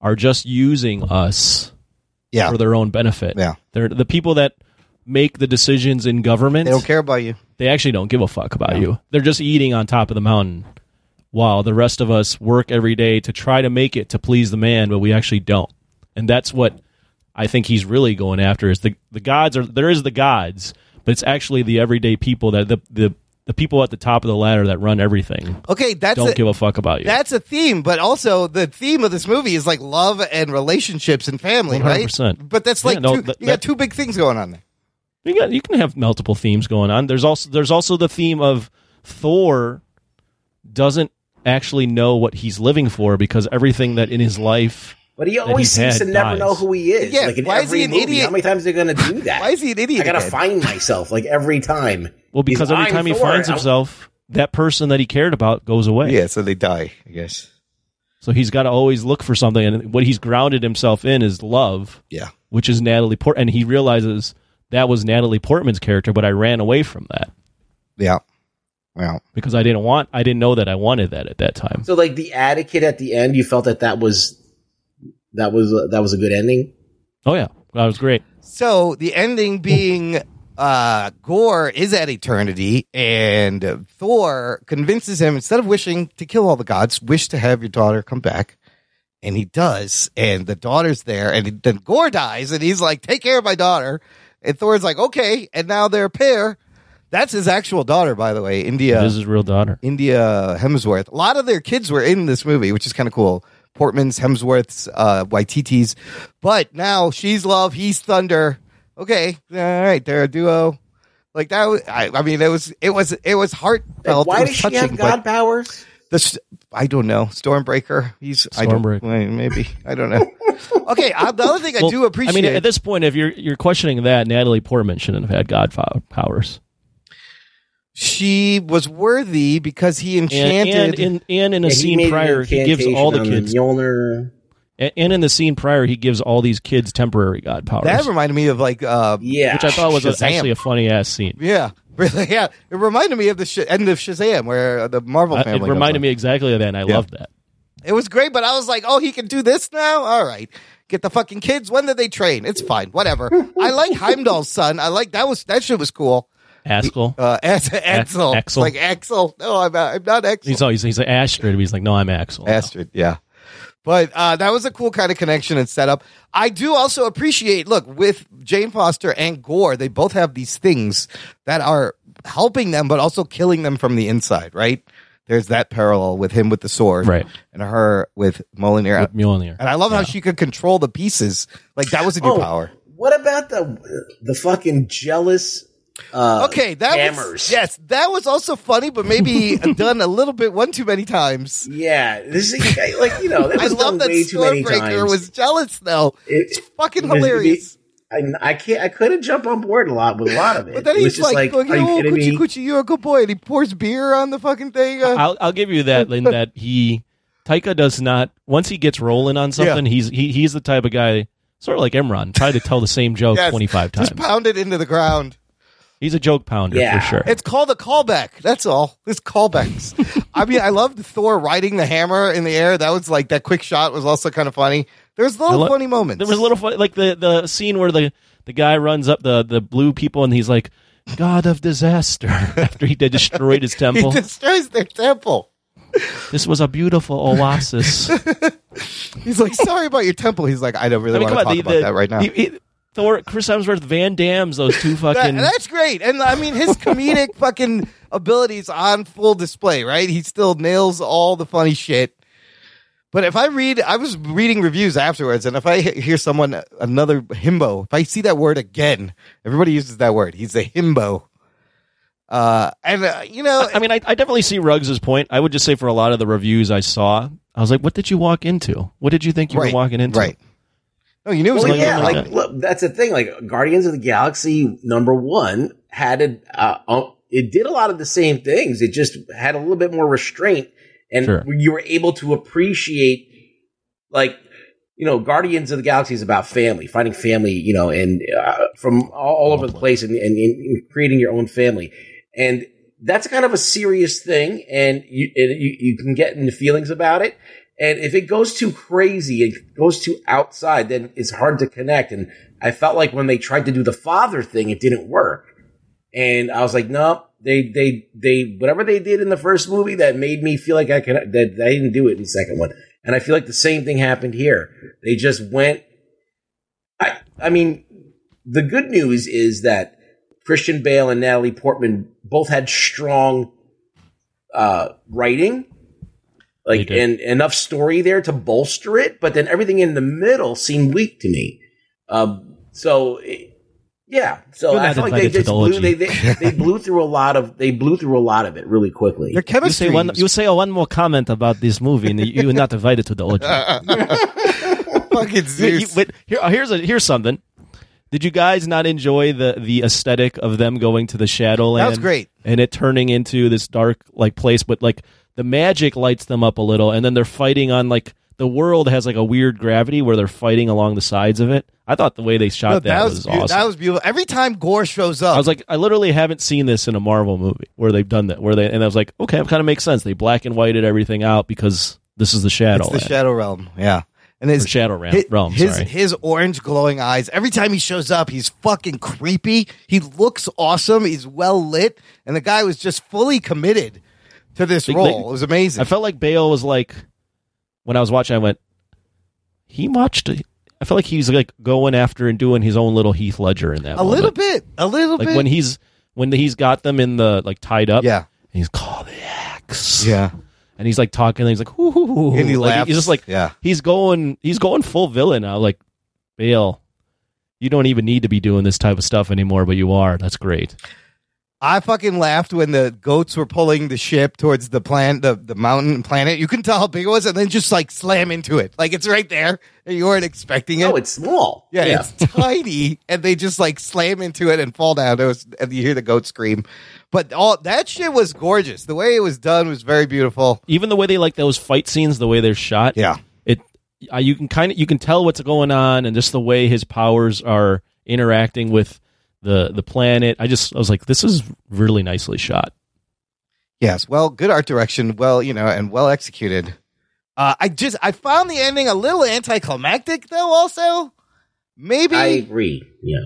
are just using us Yeah. for their own benefit. Yeah. They're the people that make the decisions in government. They don't care about you. They actually don't give a fuck about you. They're just eating on top of the mountain while the rest of us work every day to try to make it to please the man, but we actually don't. And that's what I think he's really going after is the the gods are there is the gods, but it's actually the everyday people that the the the people at the top of the ladder that run everything Okay, that's don't a, give a fuck about you. That's a theme, but also the theme of this movie is like love and relationships and family, right? 100%. But that's Yeah, like no, two, that- you got that- two big things going on there. You got you can have multiple themes going on. There's also there's also the theme of Thor doesn't actually know what he's living for because everything that in his life But he always he's seems to never dies. know who he is. Yeah, like in why is he an movie. idiot? How many times are they going to do that? Why is he an idiot I got to find myself like every time. Well, because He's, every time he Thor." finds I- himself, that person that he cared about goes away. Yeah, so they die, I guess. So he's got to always look for something, and what he's grounded himself in is love. Yeah. which is Natalie Port, and he realizes that was Natalie Portman's character, but I ran away from that Yeah. Well, because I didn't want, I didn't know that I wanted that at that time. So like the Atticate at the end, you felt that that was that was that was a good ending. Oh yeah, that was great. So the ending being uh Gore is at eternity and Thor convinces him instead of wishing to kill all the gods, wish to have your daughter come back. And he does, and the daughter's there, and then Gore dies, and he's like, "Take care of my daughter." And Thor's like, "Okay." And now they're a pair. That's his actual daughter, by the way, India. This is his real daughter. India Hemsworth. A lot of their kids were in this movie, which is kind of cool. Portman's, Hemsworth's, uh, Waititi's. But now she's love, he's thunder. Okay, all right, they're a duo. Like that. Was, I, I mean, it was it was it was heartfelt. Why it was does she have god powers? This I don't know. Stormbreaker. He's I don't, Stormbreaker. maybe I don't know. okay, uh, the other thing I do appreciate. I mean, at this point, if you're you're questioning that, Natalie Portman shouldn't have had God powers. she was worthy because he enchanted. and in and in a Yeah, scene prior, he gives all the on kids. Mjolnir. And and in the scene prior, he gives all these kids temporary God powers, that reminded me of like uh, Yeah, which I thought was a, Shazam. actually a funny ass scene. Yeah, really. Yeah, it reminded me of the sh- end of Shazam, where uh, the Marvel I- family. it comes reminded on. me exactly of that, and I Yeah. loved that. It was great, but I was like, "Oh, he can do this now. All right, get the fucking kids. When did they train? It's fine, whatever." I like Heimdall's son. I like that was that shit was cool. Haskell. Uh, As- Axl, Axl. like Axl. No, I'm not, I'm not Axl. He's always he's like Astrid. He's like, no, I'm Axl. now." Astrid, yeah. But uh, that was a cool kind of connection and setup. I do also appreciate, look, with Jane Foster and Gore, they both have these things that are helping them, but also killing them from the inside, right? There's that parallel with him with the sword, Right. And her with Mjolnir. With Mjolnir. And I love how she could control the pieces. Like that was a new Oh, power. What about the the fucking jealous? Uh, Okay, that hammers. was yes, that was also funny, but maybe done a little bit one too many times. Yeah, this is like you know that I love that way too many Stormbreaker times. was jealous though. It- Fucking it was- hilarious. I, I can't. I couldn't jump on board a lot with a lot of it. But then It was he's just like, like, like are you oh, kidding coochie me? coochie, you're a good boy. And he pours beer on the fucking thing. Uh, I'll I'll give you that in that he Taika does not once he gets rolling on something, he's he, he's the type of guy sort of like Imran, try to tell the same joke yes, twenty five times. Just pound it into the ground. He's a joke pounder for sure. It's called a callback. That's all. It's callbacks. I mean, I loved Thor riding the hammer in the air. That was like that quick shot was also kind of funny. There's I little lo- funny moments. There was a little fun, like the the scene where the the guy runs up the the blue people and he's like, "God of disaster," after he did destroyed his temple. he temple. destroys their temple. this was a beautiful oasis. He's like, sorry about your temple. He's like, I don't really I mean, want to talk on, about the, that right now. the, he- Thor, Chris Hemsworth, Van Damme's those two That- fucking. that's great. And I mean, his comedic fucking abilities on full display, right? He still nails all the funny shit. But if I read, I was reading reviews afterwards, and if I hear someone, another himbo, if I see that word again, everybody uses that word. He's a himbo. Uh, and, uh, you know, I mean, I, I definitely see Ruggs' point. I would just say for a lot of the reviews I saw, I was like, "What did you walk into? What did you think you Right, were walking into?" right. No, you knew it was Well, gonna yeah, like like look, that's the thing. Like Guardians of the Galaxy number one had a, uh, uh, it did a lot of the same things. It just had a little bit more restraint, and Sure. you were able to appreciate, like, you know, Guardians of the Galaxy is about family, finding family, you know, and uh, from all, all over the place, and, and, and creating your own family, and that's kind of a serious thing, and you and you, you can get into feelings about it. And if it goes too crazy and goes too outside, then it's hard to connect. And I felt like when they tried to do the father thing, it didn't work. And I was like, no, they, they, they, whatever they did in the first movie that made me feel like I can, that they didn't do it in the second one. And I feel like the same thing happened here. They just went, I, I mean, the good news is that Christian Bale and Natalie Portman both had strong, uh, writing like and enough story there to bolster it, but then everything in the middle seemed weak to me. Um, so it- yeah, so You're I feel like they just blew, they, they, they blew through a lot of they blew through a lot of it really quickly. Their You say one. You say oh, one more comment about this movie, and you are not invited to the orgy. fucking You- you- Zeus. but here, here's a here's something. Did you guys not enjoy the the aesthetic of them going to the Shadowland? That was great. and it turning into this dark like place, but like the magic lights them up a little, and then they're fighting on like the world has like a weird gravity where they're fighting along the sides of it. I thought the way they shot No, that, was, beau- awesome. That was beautiful. Every time Gore shows up, I was like, I literally haven't seen this in a Marvel movie where they've done that. Where they and I was like, okay, it kind of makes sense. They black and whited everything out because this is the Shadow. it's the Shadow Realm. Yeah. And his Or Shadow Ram- his, Realm, His, sorry. his orange glowing eyes. Every time he shows up, he's fucking creepy. He looks awesome. He's well lit, and the guy was just fully committed to this They- role. they- it was amazing. I felt like Bale was like when I was watching. I went, he watched. I felt like he's like going after and doing his own little Heath Ledger in that. a little bit. A little like bit. when he's when he's got them in the like tied up. Yeah. and he's call the axe. yeah. and he's like talking. And he's like, Ooh, And he like, laughs. He's just like, Yeah. he's going, he's going full villain now. Like, Bale, you don't even need to be doing this type of stuff anymore, but you are. That's great. I fucking laughed when the goats were pulling the ship towards the plant, the, the mountain planet. You couldn't tell how big it was, and then just like slam into it. Like it's right there, and you weren't expecting it. Oh, it's small. Yeah, Yeah. it's tiny, and they just like slam into it and fall down. It was, and you hear the goat scream. But all that shit was gorgeous. The way it was done was very beautiful. Even the way they like those fight scenes, the way they're shot. Yeah. It, uh, you can kind of, you can tell what's going on and just the way his powers are interacting with the, the planet. I just, I was like, this is really nicely shot. Yes, well, good art direction, well, you know, and well executed. Uh, I just I found the ending a little anticlimactic, though. Also, maybe I agree. Yeah.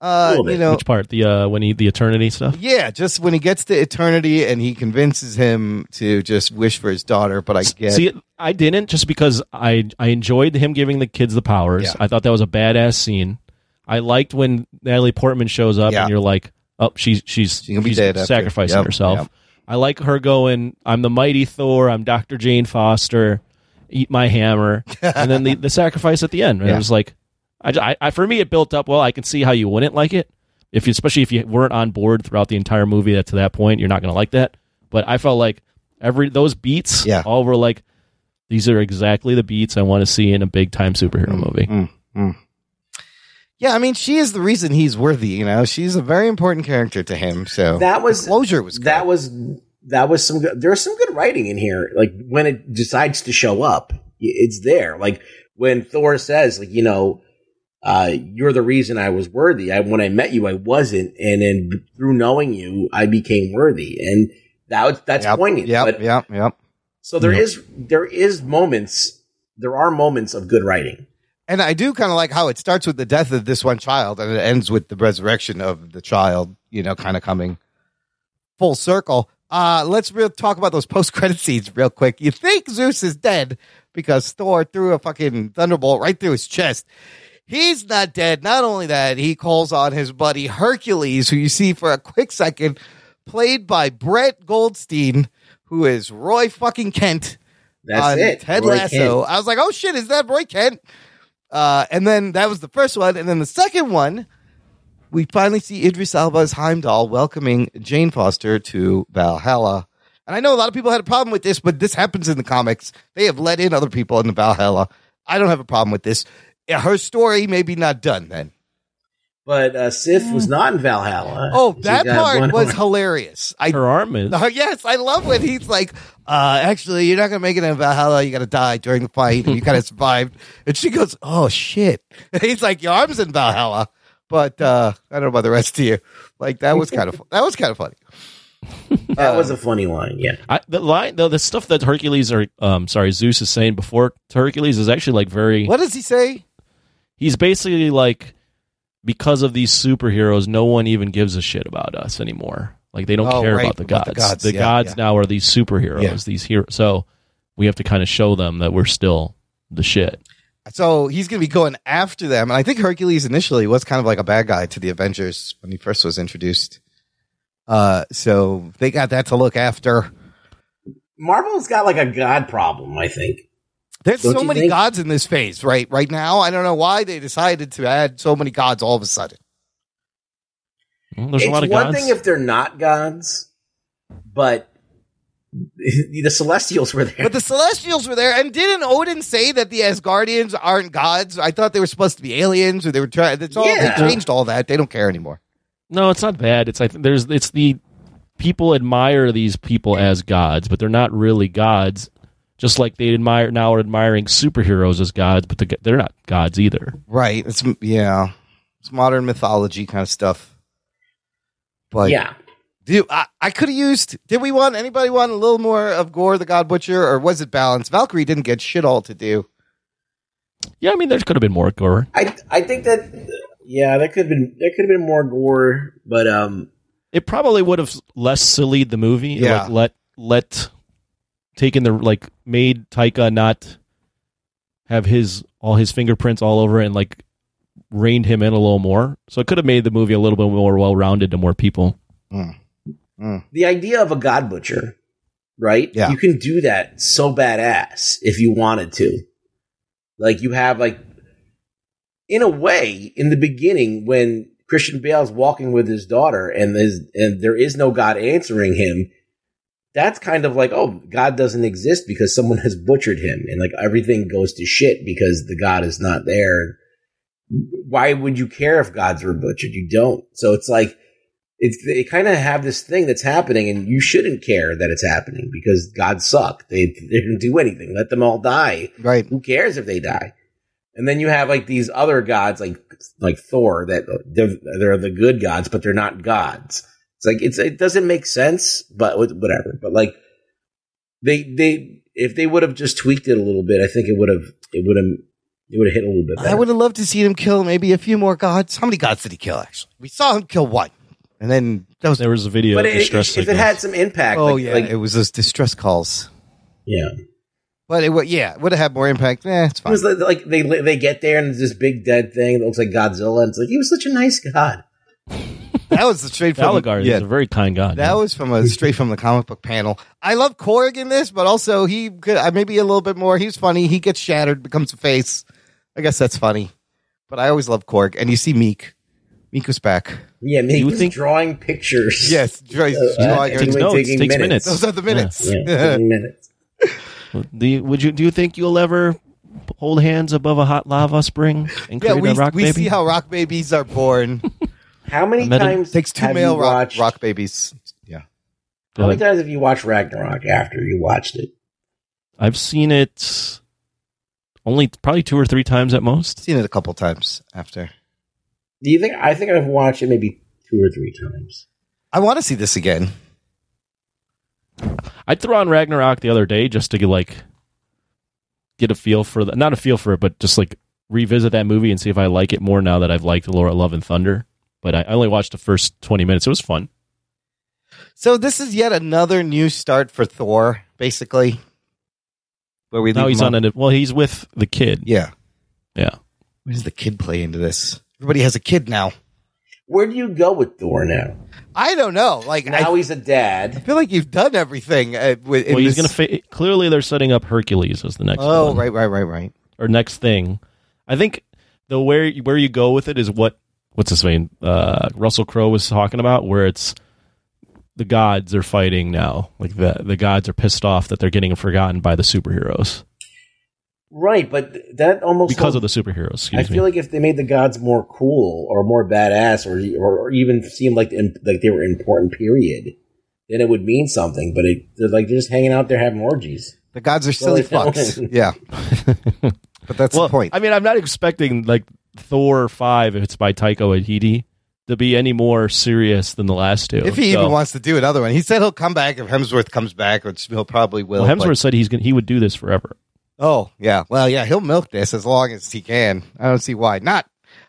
uh, little you know, Which part? The, uh, when he, the eternity stuff? yeah, just when he gets to eternity and he convinces him to just wish for his daughter. But I get See, I didn't just because I I enjoyed him giving the kids the powers. Yeah. I thought that was a badass scene. I liked when Natalie Portman shows up Yeah. and you're like, oh, she's she's She's gonna be she's dead after. sacrificing Yep, herself. yep. I like her going. I'm the mighty Thor. I'm Doctor Jane Foster. Eat my hammer, and then the, the sacrifice at the end. And Yeah. It was like, I, I, I for me it built up well. I can see how you wouldn't like it if you, especially if you weren't on board throughout the entire movie. That to that point, you're not going to like that. But I felt like every those beats, Yeah. all were like, these are exactly the beats I want to see in a big time superhero movie. Mm, mm. Yeah, I mean, she is the reason he's worthy. You know, she's a very important character to him. So That was closure was good. that was that was some good there's some good writing in here like when it decides to show up it's there like when thor says like you know uh, you're the reason I was worthy. I, when I met you, I wasn't. And then through knowing you, I became worthy. And that, was- that's Yep, poignant. Yep, But yep, yep. so there Yep. is, there is moments, there are moments of good writing. And I do kind of like how it starts with the death of this one child and it ends with the resurrection of the child, you know, kind of coming full circle. Uh, let's real talk about those post credit scenes real quick. You think Zeus is dead because Thor threw a fucking thunderbolt right through his chest. He's not dead. Not only that, he calls on his buddy Hercules, who you see for a quick second, played by Brett Goldstein, who is Roy fucking Kent. That's on it, Ted Roy Lasso. Kent. I was like, oh shit, is that Roy Kent? Uh, and then that was the first one. And then the second one, we finally see Idris Elba's Heimdall welcoming Jane Foster to Valhalla. And I know a lot of people had a problem with this, but this happens in the comics. They have let in other people in the Valhalla. I don't have a problem with this. Her story may be not done then. But uh, Sif was not in Valhalla. Oh, that part was hilarious. I, Her arm is. Uh, yes, I love when he's like, uh, actually, you're not going to make it in Valhalla. You got to die during the fight. And you kind of survived. And she goes, oh, shit. And he's like, your arm's in Valhalla. But uh, I don't know about the rest of you. Like, that was kind of that was kind of funny. That was a funny line. Yeah. I, the line, though, the stuff that Hercules or um, sorry, Zeus is saying before to Hercules is actually like very. What does he say? He's basically like, because of these superheroes, no one even gives a shit about us anymore. Like they don't Oh, care right, about the about gods. the gods, The yeah, gods yeah. now are these superheroes, Yeah. these heroes. So we have to kind of show them that we're still the shit. So he's going to be going after them. And I think Hercules initially was kind of like a bad guy to the Avengers when he first was introduced. Uh, so they got that to look after. Marvel's got like a god problem, I think. There's Don't so many think? gods in this phase, right? Right now, I don't know why they decided to add so many gods all of a sudden. Well, there's it's a lot of one gods. thing if they're not gods, but the Celestials were there. But the Celestials were there, and didn't Odin say that the Asgardians aren't gods? I thought they were supposed to be aliens, or they were trying. That's all. Yeah. They changed all that. They don't care anymore. No, it's not bad. It's like there's it's the people admire these people as gods, but they're not really gods. Just like they admire now are admiring superheroes as gods, but the, they're not gods either. Right? It's yeah, it's modern mythology kind of stuff. But yeah, do I, I could have used? Did we want anybody want a little more of Gorr the God Butcher, or was it balanced? Valkyrie didn't get shit all to do. Yeah, I mean there could have been more gore. I I think that yeah, there could have been there could have been more gore, but um, It probably would have less sillied the movie. Yeah. Like let let taken the like made Taika not have his all his fingerprints all over it and like reined him in a little more. So it could have made the movie a little bit more well rounded to more people. Mm. Mm. the idea of a god butcher, right? Yeah. You can do that so badass if you wanted to. Like you have like in a way, in the beginning, when Christian Bale's walking with his daughter and there's and there is no God answering him, that's kind of like, oh, God doesn't exist because someone has butchered him, and like everything goes to shit because the God is not there. Why would you care if gods were butchered? You don't. So it's like it's they kind of have this thing that's happening, and you shouldn't care that it's happening because gods suck. They they didn't do anything. Let them all die. Right. Who cares if they die? And then you have like these other gods, like like Thor, that they're, they're the good gods, but they're not gods. It's like it's it doesn't make sense, but whatever. But like they they if they would have just tweaked it a little bit, I think it would have it would have it would have hit a little bit better. I would have loved to see him kill maybe a few more gods. How many gods did he kill? Actually, we saw him kill one, and then that was there was a video but of it, distress if it had some impact, Oh like, yeah, like it was those distress calls. yeah. But it would yeah, would have had more impact. Eh, it's It was like, like they they get there and there's this big dead thing that looks like Godzilla, and it's like he was such a nice god. That was straight from Falligar yeah, is a very kind god. That was from a straight from the comic book panel. I love Korg in this, but also he could uh, maybe a little bit more. He's funny. He gets shattered, becomes a face. I guess that's funny. But I always love Korg, and you see Miek. Miek was back. Yeah, Miek You was think- drawing pictures. Yes, drawing- Uh, drawing anyway, Takes notes, taking takes minutes. Those are the minutes. Yeah, taking minutes. Do you, would you do you think you'll ever hold hands above a hot lava spring and Yeah, we, a rock we baby? see how rock babies are born. How many I met times Takes two have male you rock, watched? rock babies. Yeah. How many times have you watched Ragnarok after you watched it? I've seen it only probably two or three times at most. Seen it a couple times after. Do you think? I think I've watched it maybe two or three times. I want to see this again. I threw on Ragnarok the other day just to get like get a feel for the not a feel for it, but just like revisit that movie and see if I like it more now that I've liked Laura Love and Thunder. But I I only watched the first twenty minutes. It was fun. So this is yet another new start for Thor, basically. Where we now he's on it. Well, he's with the kid. Yeah. Yeah. Where does the kid play into this? Everybody has a kid now. Where do you go with Thor now? I don't know. Like Now I, he's a dad. I feel like you've done everything. Uh, with, Well, he's this- gonna fa- clearly they're setting up Hercules as the next. Oh, one. right, right, right, right. or next thing. I think the where where you go with it is what what's his name uh, Russell Crowe was talking about, where it's the gods are fighting now. Like the the gods are pissed off that they're getting forgotten by the superheroes Right, but that almost because of the superheroes. Excuse I me. feel like if they made the gods more cool or more badass, or or, or even seemed like the, like they were important, period, then it would mean something. But it, they're like they're just hanging out there having orgies. the gods are silly Well, fucks. yeah, but that's well, the point. I mean, I'm not expecting like Thor five if it's by Taika Waititi to be any more serious than the last two. if he So- even wants to do another one, he said he'll come back if Hemsworth comes back, which he'll probably will. well, but- Hemsworth said he's gonna, he would do this forever. Oh, yeah. Well, yeah, he'll milk this as long as he can. I don't see why not.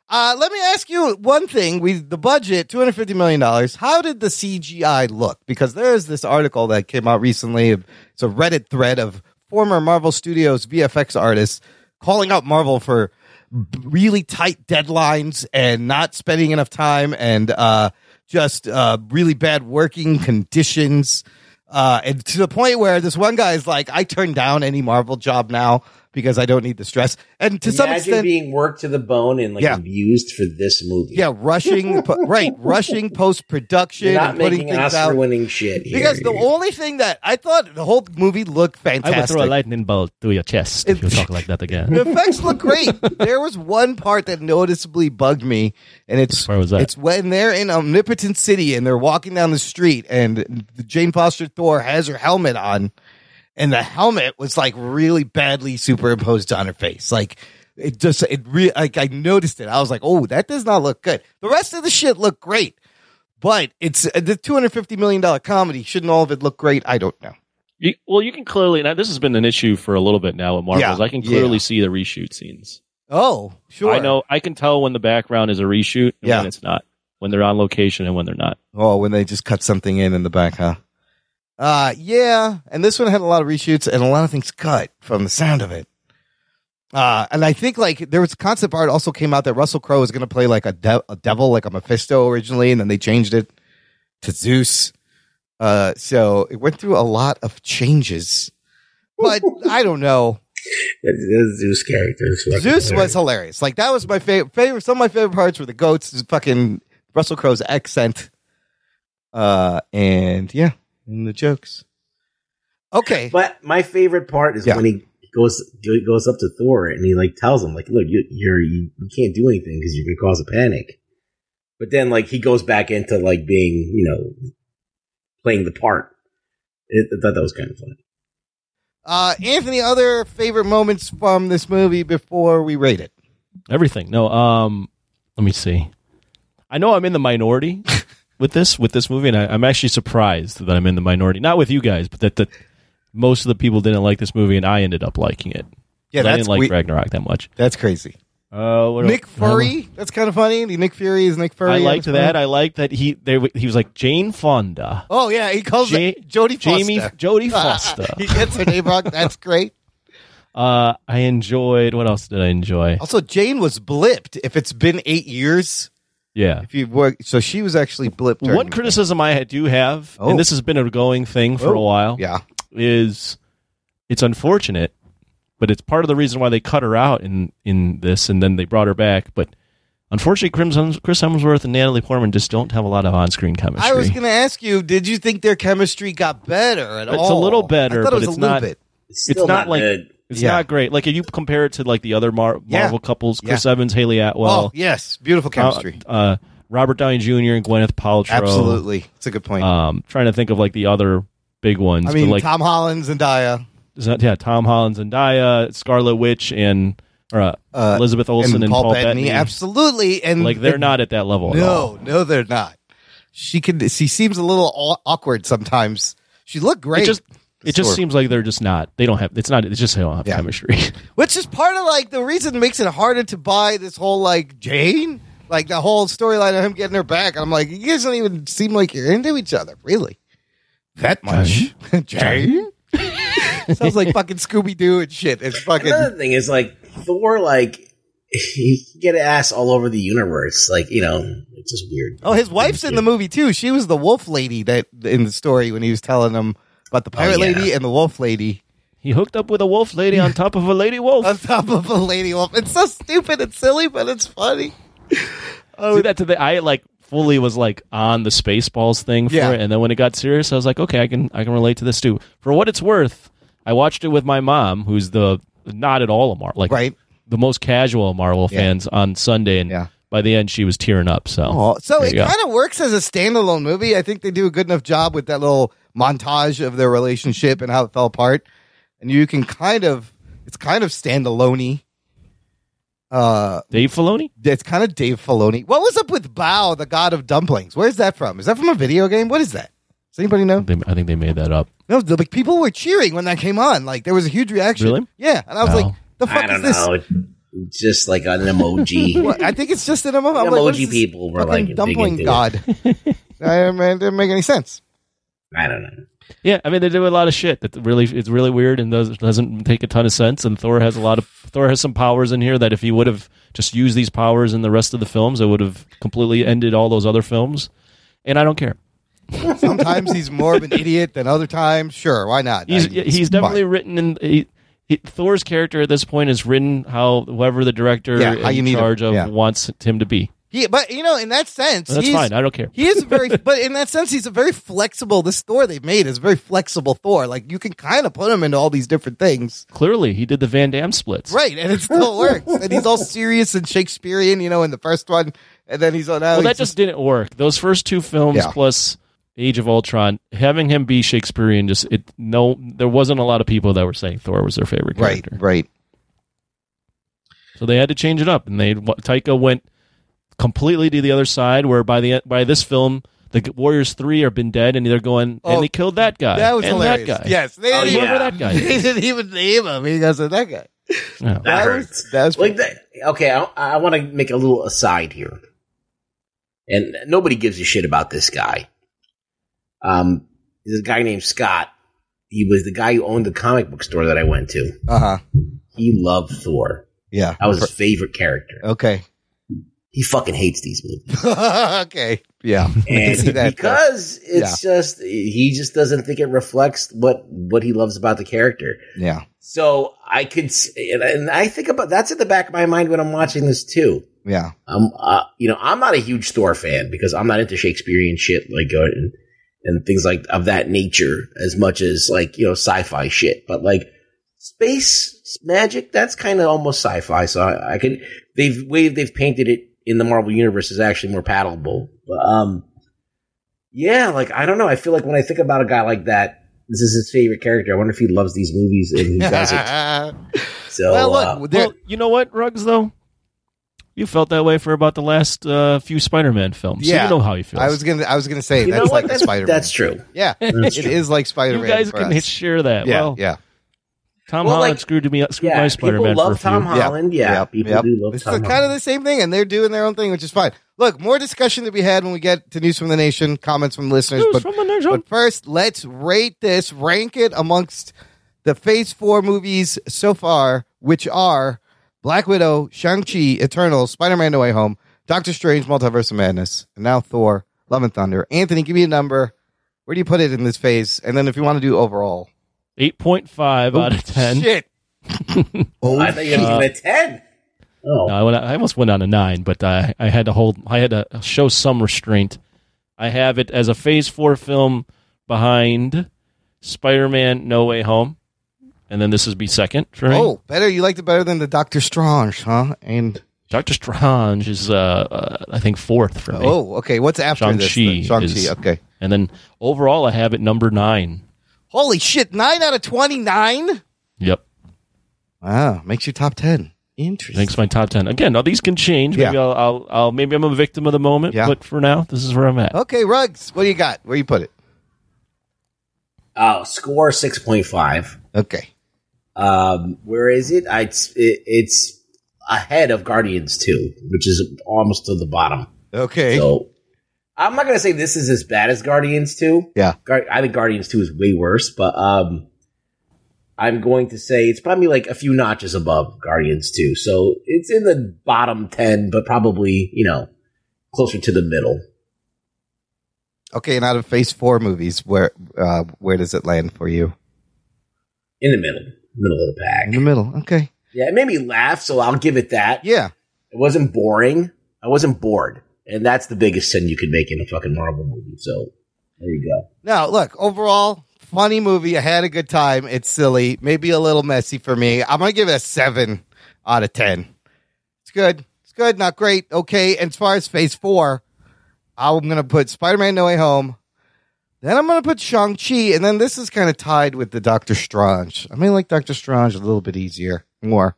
Uh, let me ask you one thing. We the budget, two hundred fifty million dollars. How did the CGI look? Because there's this article that came out recently. It's a Reddit thread of former Marvel Studios VFX artists calling out Marvel for really tight deadlines and not spending enough time and uh, just uh, really bad working conditions. Uh, and to the point where this one guy is like, I turn down any Marvel job now because I don't need the stress. And to some extent, being worked to the bone and like Yeah. abused for this movie. yeah, rushing, po- right, rushing post production You're not and putting making. Oscar-winning shit here. Because the only thing that I thought the whole movie looked fantastic. I would throw a lightning bolt through your chest if you talk like that again. The effects look great. there was one part that noticeably bugged me, and it's Where was that? it's when they're in Omnipotent City and they're walking down the street, and Jane Foster Thor has her helmet on, and the helmet was like really badly superimposed on her face, like. It just, it really, like, I noticed it. I was like, oh, that does not look good. The rest of the shit looked great, but it's uh, the $250 million comedy. Shouldn't all of it look great? I don't know. You, well, you can clearly now. This has been an issue for a little bit now with Marvels. Yeah, I can clearly yeah. see the reshoot scenes. Oh, sure. I know. I can tell when the background is a reshoot and Yeah. when it's not. When they're on location and when they're not. Oh, when they just cut something in in the back, huh? Uh, yeah. And this one had a lot of reshoots and a lot of things cut from the sound of it. Uh, and I think like there was concept art also came out that Russell Crowe was going to play like a, de- a devil, like a Mephisto originally, and then they changed it to Zeus. Uh, so it went through a lot of changes, but I don't know. The Zeus character is fucking Zeus hilarious. was hilarious. Like that was my favorite. Favorite. Some of my favorite parts were the goats. Fucking Russell Crowe's accent. Uh, and yeah, and the jokes. Okay, But my favorite part is Yeah. when he goes goes up to Thor and he like tells him like, "Look, you you're you, you can't do anything because you're gonna cause a panic." But then like he goes back into like being you know playing the part. It, I thought that was kind of funny. uh, Anthony, other favorite moments from this movie before we rate it. Everything. No. Um. Let me see. I know I'm in the minority with this with this movie, and I, I'm actually surprised that I'm in the minority. Not with you guys, but that the most of the people didn't like this movie, and I ended up liking it. Yeah, I didn't like we- Ragnarok that much. That's crazy. Uh, what Nick? Fury. That's kind of funny. Nick Fury is Nick Fury. I liked that. I liked that he they, he was like Jane Fonda. oh yeah, he calls Ja- Jodie Jamie. Jodie Foster. he gets her name wrong. That's great. Uh, I enjoyed. What else did I enjoy? Also, Jane was blipped. If it's been eight years, Yeah. if you work, so she was actually blipped. during One criticism I do have, Oh. and this has been a going thing for a Oh, while, Yeah. is it's unfortunate, but it's part of the reason why they cut her out in in this, and then they brought her back. But unfortunately, Chris Chris Hemsworth and Natalie Portman just don't have a lot of on screen chemistry. I was going to ask you, did you think their chemistry got better at all? it's a little better, I thought but it was it's a little not. bit. It's It's still not like good. It's Yeah. not great. Like if you compare it to like the other Mar- Yeah. Marvel couples, Chris Yeah. Evans, Hayley Atwell, oh yes, beautiful chemistry. uh, uh, Robert Downey Jr. and Gwyneth Paltrow. Absolutely, it's a good point. Um, trying to think of like the other big ones. I mean, like Tom Holland, Zendaya. is that- yeah, Tom Holland's and Zendaya, Scarlet Witch, and or, uh, Uh, Elizabeth Olsen and, Paul, Bettany. Absolutely, and like they're and- not at that level. No, no, they're not. She can. She seems a little aw- awkward sometimes. She looked great. It just it just Sure. seems like they're just not. They don't have. It's not. It's just they don't have Yeah. chemistry. Which is part of like the reason it makes it harder to buy this whole like Jane, like the whole storyline of him getting her back. I'm like, you guys don't even seem like you're into each other, really. That much, Jane. Sounds like fucking Scooby Doo and shit. It's fucking. Another thing is like Thor, like he can get ass all over the universe. Like you know, it's just weird. Oh, his wife's in the movie too. She was the wolf lady that in the story when he was telling them about the oh, pirate Oh, yeah. lady and the wolf lady. he hooked up with a wolf lady on top of a lady wolf. on top of a lady wolf. It's so stupid and silly, but it's funny. Oh, See that to the I like fully was like on the Spaceballs thing for Yeah. it, and then when it got serious, I was like, okay, I can I can relate to this too. For what it's worth, I watched it with my mom, who's the not at all a Marvel like Right. the most casual Marvel Yeah. fans on Sunday, and Yeah. by the end she was tearing up. So Oh, so it kind of works as a standalone movie. I think they do a good enough job with that little montage of their relationship and how it fell apart, and you can kind of it's kind of standalone. Uh, Dave Filoni. it's kind of Dave Filoni. What was up with Bao, the god of dumplings? Where's that from? Is that from a video game? What is that? Does anybody know? They, I think they made that up. No, the, like people were cheering when that came on. Like there was a huge reaction. Really? Yeah, and I was Wow. like, "The fuck I don't is this?" know. It's just like an emoji. What? I think it's just an emoji. I'm like, emoji people were fucking like dumpling god. I mean, it didn't make any sense. I don't know. Yeah, I mean they do a lot of shit that really it's really weird and does, doesn't make a ton of sense. And Thor has a lot of Thor has some powers in here that if he would have just used these powers in the rest of the films, it would have completely ended all those other films. And I don't care. Sometimes he's more of an idiot than other times. Sure, why not? He's I- he's definitely fine. written in. He, he, Thor's character at this point is written how whoever the director Yeah, how you in need him. charge of Yeah. wants him to be. He, but you know, in that sense, That's he's, fine. I don't care. He is very, but in that sense, he's a very flexible. This Thor they've made is a very flexible Thor. Like you can kind of put him into all these different things, Clearly, he did the Van Damme splits. right? And it still works. and he's all serious and Shakespearean, you know, in the first one, and then he's on. Well, that just didn't work. Those first two films Yeah. plus Age of Ultron, having him be Shakespearean, just it no, there wasn't a lot of people that were saying Thor was their favorite right, character. right. So they had to change it up, and they Taika went completely to the other side. Where by the by this film, the Warriors three have been dead, and they're going Oh, and they killed that guy. That was and hilarious. That guy. Yes, they Oh, didn't, yeah. even, Whoever that guy they didn't even name him. He goes, "That guy." Yeah. That, That hurts. was that was like that, okay, I, I want to make a little aside here, and nobody gives a shit about this guy. Um, there's a guy named Scott. He was the guy who owned the comic book store that I went to. uh huh. He loved Thor. Yeah. That was his favorite character. Okay. He fucking hates these movies. okay. Yeah. I can and see that. because it's just he just doesn't think it reflects what what he loves about the character. yeah. So I could, and- and I think about that's in the back of my mind when I'm watching this too. Yeah. Um, uh, you know, I'm not a huge Thor fan because I'm not into Shakespearean shit like uh, and, and things like of that nature as much as like you know sci-fi shit. But like space magic, that's kind of almost sci-fi. So I, I can they've way they've painted it in the Marvel universe is actually more palatable. But um, yeah, like I don't know. I feel like when I think about a guy like that. This is his favorite character. I wonder if he loves these movies and he doesn't. So, well, uh, look, there- Well, you know what, Ruggs though. You felt that way for about the last uh, few Spider-Man films. So yeah. you know how he feels. I was gonna. I was gonna say You know that's what? like That's- Spider. Man. That's true. Yeah, That's it true. is like Spider Man. you Man. guys can share that. Yeah, well, yeah. Tom Well, Holland like- screwed me up, screwed yeah, my people Spider-Man love for a few. Tom Holland. Yeah, Yep, people yep. do love It's Tom the, Holland. kind of the same thing, and they're doing their own thing, which is fine. Look, more discussion to be had when we get to news from the nation, comments from listeners. News but, from the nation. but first, let's rate this, rank it amongst the Phase Four movies so far, which are Black Widow, Shang Chi, Eternal, Spider Man: No Way Home, Doctor Strange, Multiverse of Madness, and now Thor: Love and Thunder. Anthony, give me a number. Where do you put it in this phase? And then if you want to do overall, Eight point five out of ten. Shit. oh, I thought you were giving it a ten. Oh, No, I, went, I almost went on a nine, but I, I had to hold. I had to show some restraint. I have it as a Phase Four film behind Spider-Man: No Way Home, and then this would be second for me. Oh, better. You liked it better than the Doctor Strange, huh? And Doctor Strange is, uh, uh, I think, fourth for me. oh, okay. What's after this? Shang-Chi then? Shang-Chi. Okay. And then overall, I have it number nine. Holy shit, nine out of twenty-nine. Yep. Wow, makes you top ten. Interesting. Makes my top ten. Again, now these can change. Maybe Yeah. I'll, I'll, I'll, maybe I'm a victim of the moment. Yeah. But for now, this is where I'm at. Okay, Rugs, what do you got? Where you put it? Oh, score six point five. Okay. Um, where is it? I, it's it, it's ahead of Guardians two, which is almost to the bottom. Okay. So I'm not gonna say this is as bad as Guardians two. Yeah. Gar- I think Guardians two is way worse, but um, I'm going to say it's probably like a few notches above Guardians two. So it's in the bottom ten, but probably you know closer to the middle. Okay, and out of Phase Four movies, where uh, where does it land for you? In the middle, middle of the pack. In the middle. Okay. Yeah, it made me laugh, so I'll give it that. Yeah. It wasn't boring. I wasn't bored. And that's the biggest sin you could make in a fucking Marvel movie. So there you go. Now, look, overall, funny movie. I had a good time. It's silly, maybe a little messy for me. I'm gonna give it a seven out of ten. It's good. It's good. Not great. Okay. And as far as Phase Four, I'm gonna put Spider-Man: No Way Home. Then I'm gonna put Shang Chi, and then this is kind of tied with the Doctor Strange. I mean, like Doctor Strange a little bit easier, more,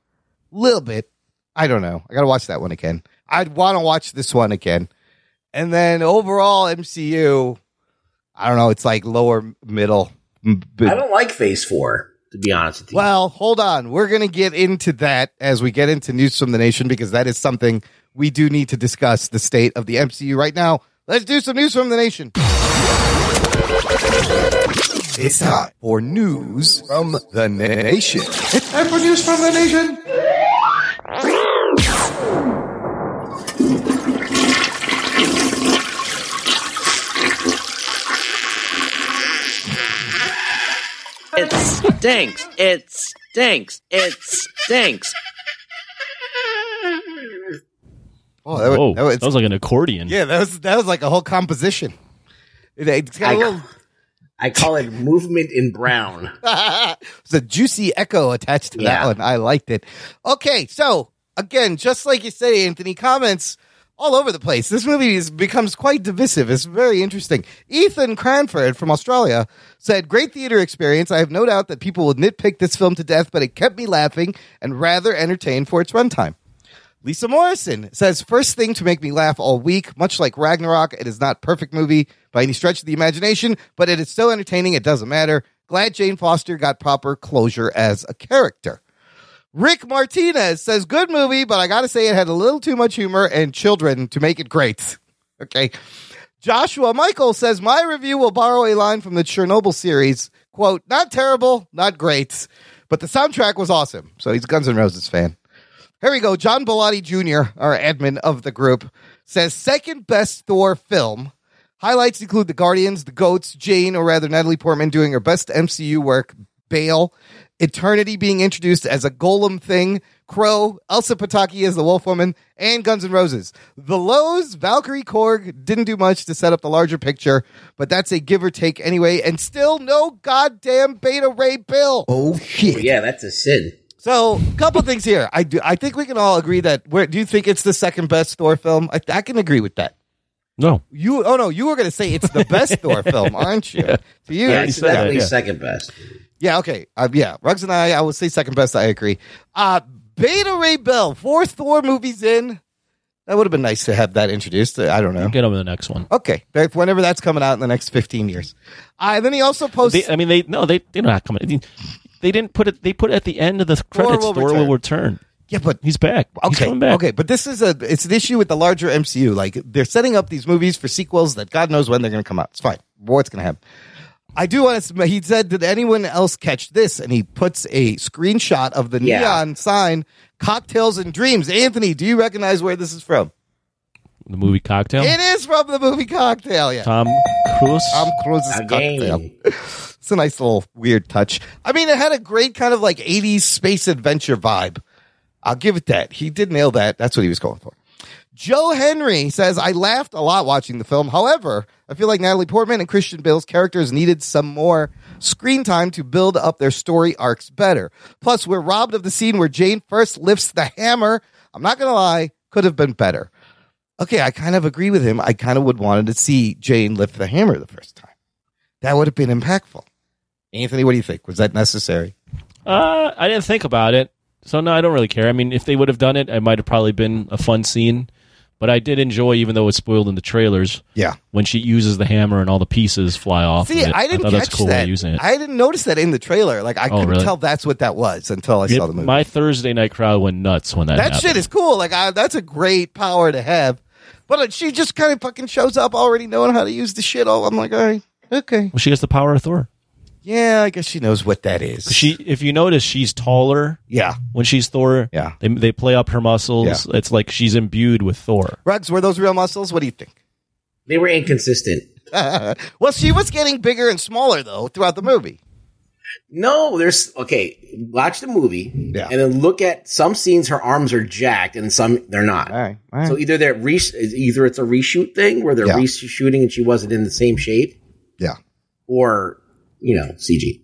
a little bit. I don't know. I gotta watch that one again. I'd want to watch this one again, and then overall MCU. I don't know. It's like lower middle. I don't like Phase Four, to be honest with you. well, hold on. We're going to get into that as we get into news from the nation because that is something we do need to discuss the state of the MCU right now. Let's do some news from the nation. It's time for news from the nation. It's time for news from the nation. It stinks. It stinks. It stinks. Oh, that, was, Whoa, that, was, that was like an accordion. yeah, that was that was like a whole composition. It, it's got a I, little. I call it movement in brown. It's a juicy echo attached to that one. I liked it. Okay, so again, just like you said, Anthony, comments all over the place. This movie is, becomes quite divisive. It's very interesting. Ethan Cranford from Australia said, Great theater experience. I have no doubt that people will nitpick this film to death, but it kept me laughing and rather entertained for its runtime. Lisa Morrison says, first thing to make me laugh all week, much like Ragnarok, it is not perfect movie by any stretch of the imagination, but it is so entertaining it doesn't matter. Glad Jane Foster got proper closure as a character. Rick Martinez says, good movie, but I gotta say it had a little too much humor and children to make it great. Okay. Joshua Michael says, my review will borrow a line from the Chernobyl series. Quote, not terrible, not great, but the soundtrack was awesome. So he's Guns N' Roses fan. Here we go. John Bellotti Jr., our admin of the group, says second best Thor film. Highlights include the Guardians, the Goats, Jane, or rather Natalie Portman doing her best MCU work, Bale, Eternity being introduced as a golem thing, Crowe, Elsa Pataky as the Wolf Woman, and Guns N' Roses. The lows, Valkyrie Korg didn't do much to set up the larger picture, but that's a give or take anyway, and still no goddamn Beta Ray Bill. Oh shit! Yeah, that's a sin. So, a couple things here. I do. I think we can all agree that. Where do you think it's the second best Thor film? I, I can agree with that. No. You. Oh no, you were going to say it's the best Thor film, aren't you? Yeah. To you, Yeah, it's said that, definitely yeah. second best. Yeah, okay. Uh, yeah, Ruggs and I, I would say second best. I agree. Uh, Beta Ray Bill, four Thor movies in. That would have been nice to have that introduced. I don't know. Get in the next one. Okay, whenever that's coming out in the next fifteen years. Uh, and then he also posted. I mean, they no, they they're not coming. They didn't put it. They put it at the end of the credits. will Thor will return. yeah, but He's back. He's okay, coming back. okay, but this is a it's an issue with the larger MCU. Like they're setting up these movies for sequels that God knows when they're going to come out. It's fine. What's going to happen? I do want to. He said, "Did anyone else catch this?" And he puts a screenshot of the Yeah. neon sign, "Cocktails and Dreams." Anthony, do you recognize where this is from? The movie Cocktail. It is from the movie Cocktail. Yeah, Tom Cruise. Tom Cruise's Again. Cocktail. It's a nice little weird touch. I mean, it had a great kind of like 80s space adventure vibe. I'll give it that. He did nail that. That's what he was going for. Joe Henry says, I laughed a lot watching the film. However, I feel like Natalie Portman and Christian Bale's characters needed some more screen time to build up their story arcs better. Plus, we're robbed of the scene where Jane first lifts the hammer. I'm not going to lie, could have been better. Okay, I kind of agree with him. I kind of would wanted to see Jane lift the hammer the first time. That would have been impactful. Anthony, what do you think? Was that necessary? Uh, I didn't think about it, so no, I don't really care. I mean, if they would have done it, it might have probably been a fun scene. But I did enjoy, even though it's spoiled in the trailers. Yeah. when she uses the hammer and all the pieces fly off. See, of it. I didn't thought catch cool that. using it. I didn't notice that in the trailer. Like I Oh, couldn't really? tell that's what that was until I It- saw the movie. my Thursday night crowd went nuts when that, that happened. shit is cool. Like I, that's a great power to have. But uh, she just kind of fucking shows up already knowing how to use the shit. All I'm like, all right, okay, Well, she has the power of Thor. Yeah, I guess she knows what that is. She, if you notice, she's taller. Yeah. when she's Thor. Yeah. they they play up her muscles. It's like she's imbued with Thor. Rugs were those real muscles? What do you think? They were inconsistent. well, she was getting bigger and smaller though throughout the movie. No, there's okay. Watch the movie Yeah. and then look at some scenes. Her arms are jacked, and some they're not. All right, all right. So either they're re- either it's a reshoot thing where they're Yeah. reshooting and she wasn't in the same shape, Yeah. or you know CG.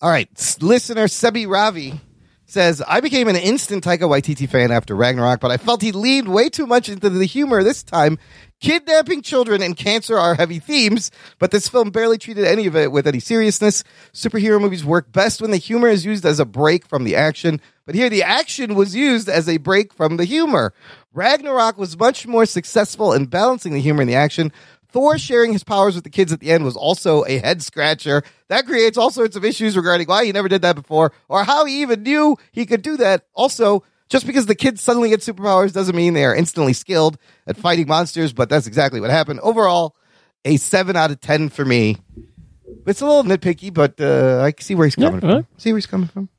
All right, listener Sebi Ravi says I became an instant Taika Waititi fan after Ragnarok, but I felt he leaned way too much into the humor this time. Kidnapping children and cancer are heavy themes, but this film barely treated any of it with any seriousness. Superhero movies work best when the humor is used as a break from the action, but here the action was used as a break from the humor. Ragnarok was much more successful in balancing the humor and the action. Thor sharing his powers with the kids at the end was also a head scratcher. That creates all sorts of issues regarding why he never did that before or how he even knew he could do that. Also, just because the kids suddenly get superpowers doesn't mean they are instantly skilled at fighting monsters, but that's exactly what happened. Overall, a 7 out of 10 for me. It's a little nitpicky, but uh, I can see where he's coming Yeah, from. See where he's coming from.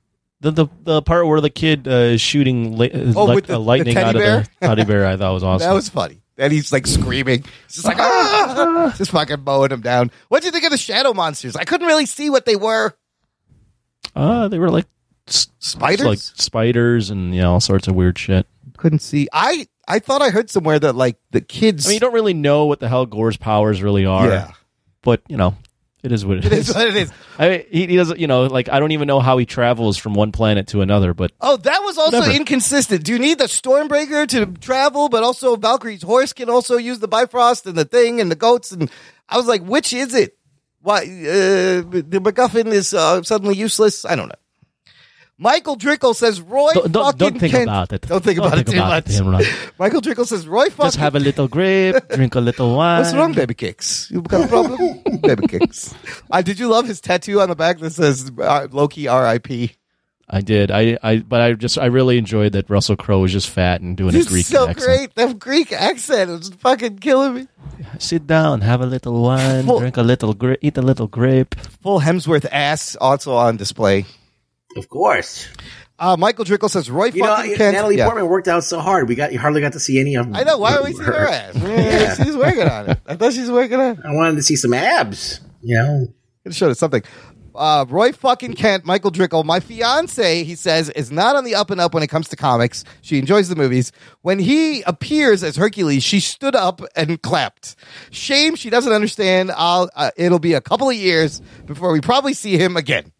The the, the part where the kid uh, is shooting la- uh, Oh, like, with the- uh, lightning the out bear? of the teddy bear, I thought was awesome. That was funny. And he's like screaming. He's just like, ah! just fucking mowing him down. What do you think of the shadow monsters? I couldn't really see what they were. uh, they were like s- Spiders? like spiders, and you know all sorts of weird shit. Couldn't see. I I thought I heard somewhere that like the kids. I mean, you don't really know what the hell Gorr's powers really are. Yeah. but you know, it is what it is what it is. I mean, he, he doesn't. You know, like I don't even know how he travels from one planet to another. But Oh, that was also Whatever. inconsistent. Do you need the Stormbreaker to travel, but also Valkyrie's horse can also use the Bifrost and the thing and the goats? And I was like, which is it? Why uh, the MacGuffin is uh, suddenly useless? I don't know. Michael Drickle says Roy don't, don't, fucking don't think Kent- about it. Don't think about it too much. it, Imran. Michael Drickle says Roy fucking. Just have a little grape, drink a little wine. What's wrong, baby kicks? You got a problem? baby kicks. Uh, did you love his tattoo on the back that says uh, Loki R.I.P. I did. I, I, but I just, I really enjoyed that Russell Crowe was just fat and doing a Greek so accent. great. That Greek accent was fucking killing me. Sit down, have a little wine, Full- drink a little grape, eat a little grape. Full Hemsworth ass also on display. Of course. Uh, Michael Drickle says Roy You know, fucking Kent. Natalie Yeah. Portman worked out so hard. We got you hardly got to see any of. Them. I know. Why are we see her ass? Yeah, She's working on it. I thought she's working on it. I wanted to see some abs. You know. It showed us something. Uh, Roy fucking Kent, Michael Drickle, my fiance, he says, is not on the up and up when it comes to comics. She enjoys the movies. When he appears as Hercules, she stood up and clapped. Shame she doesn't understand. I'll, uh, it'll be a couple of years before we probably see him again.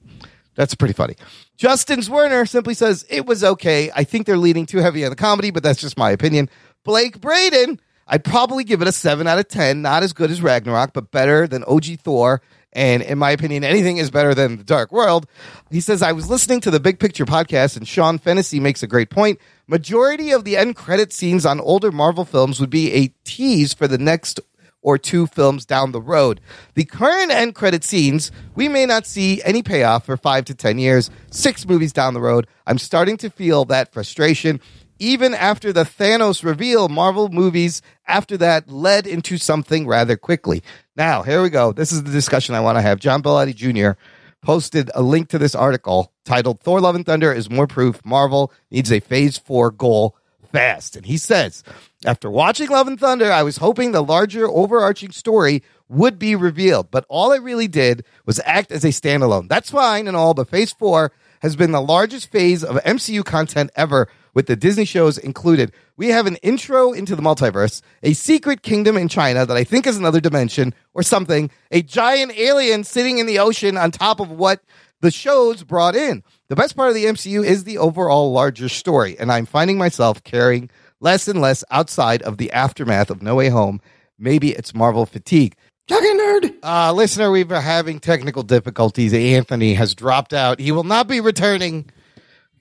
That's pretty funny. Justin Zwerner simply says, it was okay. I think they're leaning too heavy on the comedy, but that's just my opinion. Blake Braden, I'd probably give it a 7 out of 10. Not as good as Ragnarok, but better than OG Thor. And in my opinion, anything is better than The Dark World. He says, I was listening to the Big Picture podcast, and Sean Fennessy makes a great point. Majority of the end credit scenes on older Marvel films would be a tease for the next or two films down the road. The current end credit scenes, we may not see any payoff for five to 10 years, six movies down the road. I'm starting to feel that frustration. Even after the Thanos reveal, Marvel movies after that led into something rather quickly. Now, here we go. This is the discussion I want to have. John Bellotti Jr. posted a link to this article titled Thor Love and Thunder is more proof Marvel needs a phase four goal fast. And he says, after watching Love and Thunder, I was hoping the larger overarching story would be revealed, but all it really did was act as a standalone. That's fine and all, but phase four has been the largest phase of MCU content ever with the Disney shows included. We have an intro into the multiverse, a secret kingdom in China that I think is another dimension or something, a giant alien sitting in the ocean on top of what the shows brought in. The best part of the MCU is the overall larger story, and I'm finding myself caring less and less outside of the aftermath of No Way Home. Maybe it's Marvel fatigue. nerd. Uh, listener, we've been having technical difficulties. Anthony has dropped out. He will not be returning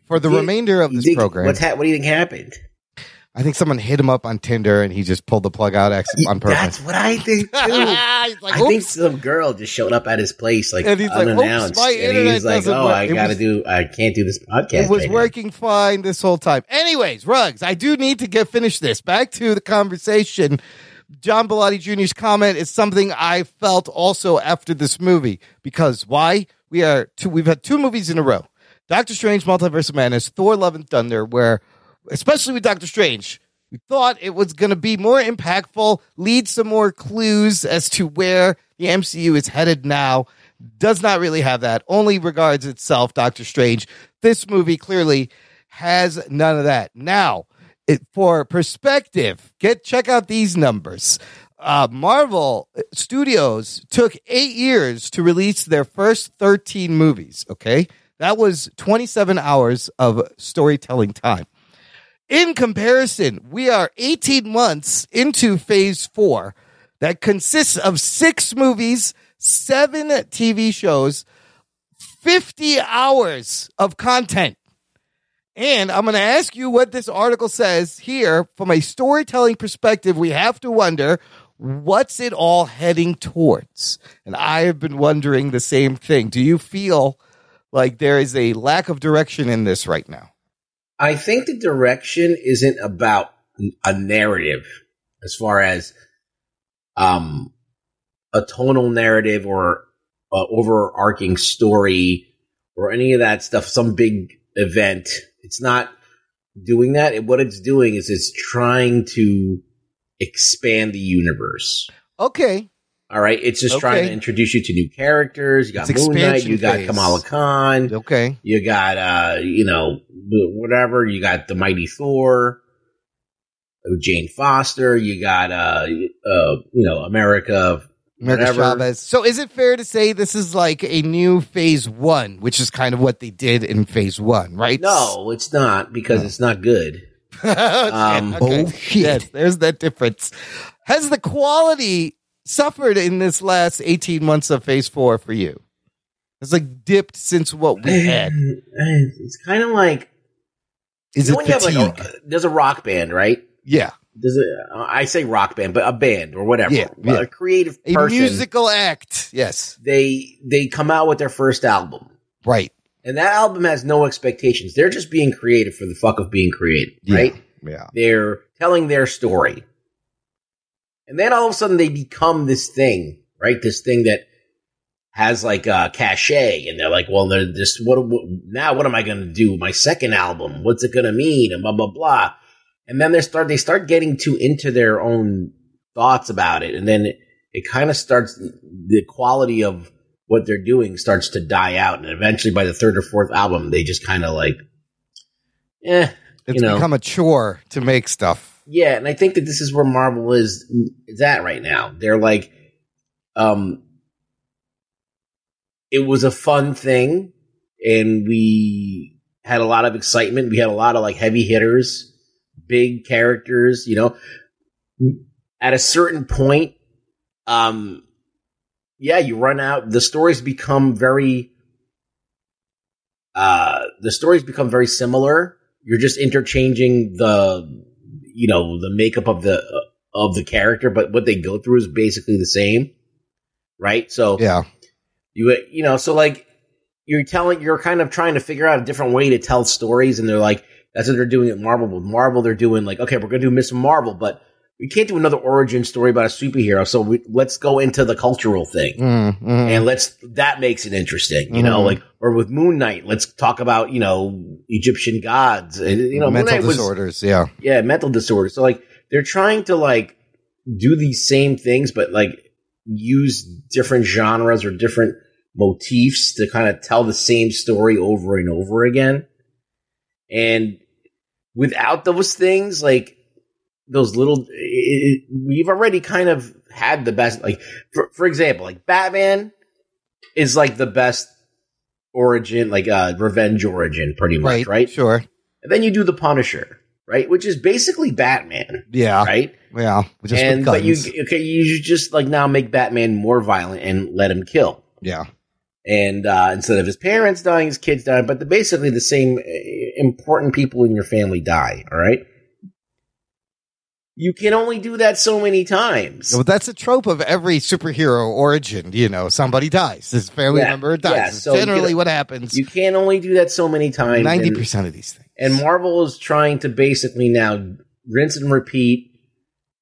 for the You- remainder of this think- program. What's ha- what do you think happened? I think someone hit him up on Tinder and he just pulled the plug out on purpose. That's what I think too. Like, I think some girl just showed up at his place like And he's like, "Oops, unannounced. my and he's like, "Oh, work." I It gotta was- do. I can't do this podcast." It was right now." working fine this whole time. Anyways, Rugs, I do need to get finish this. Back to the conversation. John Bellotti Jr.'s comment is something I felt also after this movie. Because why? We are two, we've had two movies in a row. Doctor Strange, Multiverse of Madness, Thor, Love and Thunder, where, especially with Doctor Strange, we thought it was going to be more impactful, lead some more clues as to where the MCU is headed now. Does not really have that. Only regards itself, Doctor Strange. This movie clearly has none of that. Now, it, for perspective, get check out these numbers. Uh, Marvel Studios took eight years to release their first 13 movies. Okay. That was 27 hours of storytelling time. In comparison, we are 18 months into phase four that consists of six movies, seven TV shows, 50 hours of content. And I'm going to ask you what this article says here from a storytelling perspective. We have to wonder what's it all heading towards? And I have been wondering the same thing. Do you feel like there is a lack of direction in this right now? I think the direction isn't about a narrative as far as um a tonal narrative or overarching story or any of that stuff, some big event. It's not doing that. What it's doing is it's trying to expand the universe. Okay. All right. It's just trying to introduce you to new characters. You got It's Moon Knight. expansion You got phase. Kamala Khan. Okay. You got, uh, you know, whatever. You got the Mighty Thor. uh, Jane Foster. You got, uh, uh, you know, America. America. Chavez. So is it fair to say this is like a new phase one, which is kind of what they did in phase one, right? No, it's not because it's not good. Um, okay. Yes, there's that difference. Has the quality suffered in this last 18 months of phase four for you? It's like dipped since what we had. It's kind of like. Is you know it have like a, there's a rock band, right? Yeah. Does it? I say rock band, but a band or whatever. Yeah, yeah. A creative person, A musical act. Yes. They they come out with their first album, Right. and that album has no expectations. They're just being creative for the fuck of being creative, right? Yeah. They're telling their story. And then all of a sudden they become this thing, right? This thing that has like a cachet and they're like, well, they're this, what, what now what am I going to do? My second album, what's it going to mean? And blah, blah, blah. And then they start, they start getting too into their own thoughts about it. And then it, it kind of starts, the quality of what they're doing starts to die out. And eventually by the third or fourth album, they just kind of like, eh, It's you know. become a chore to make stuff. Yeah, and I think that this is where Marvel is is at right now. They're like, um, it was a fun thing, and we had a lot of excitement. We had a lot of like heavy hitters, big characters. You know, at a certain point, um, yeah, you run out. The stories become very, uh, the stories become very similar. You're just interchanging the you know the makeup of the uh, of the character, but what they go through is basically the same, right? So Yeah. you you know so like you're telling you're kind of trying to figure out a different way to tell stories, and they're like that's what they're doing at Marvel. With Marvel, they're doing like okay, we're gonna do Ms. Marvel, but we can't do another origin story about a superhero. So we, let's go into the cultural thing Mm, mm. and let's that makes it interesting, you know, Mhm. like or with Moon Knight, let's talk about you know Egyptian gods, and you know mental Knight was- disorders. yeah. yeah, mental disorders. So like they're trying to like do these same things, but like use different genres or different motifs to kind of tell the same story over and over again. And without those things, like those little, it, it- we've already kind of had the best. Like for for example, like Batman is like the best origin, like uh revenge origin, pretty much, right? Sure. And then you do the Punisher, right? Which is basically Batman, Yeah. right? Yeah. And but you okay, you just like now make Batman more violent and let him kill. Yeah. And uh, instead of his parents dying, his kids dying, but the, basically the same uh, important people in your family die. All right. You can only do that so many times. Well, that's a trope of every superhero origin. You know, somebody dies. His family Yeah, member dies. yeah, so generally can- what happens. You can only do that so many times. Ninety percent of these things. And Marvel is trying to basically now rinse and repeat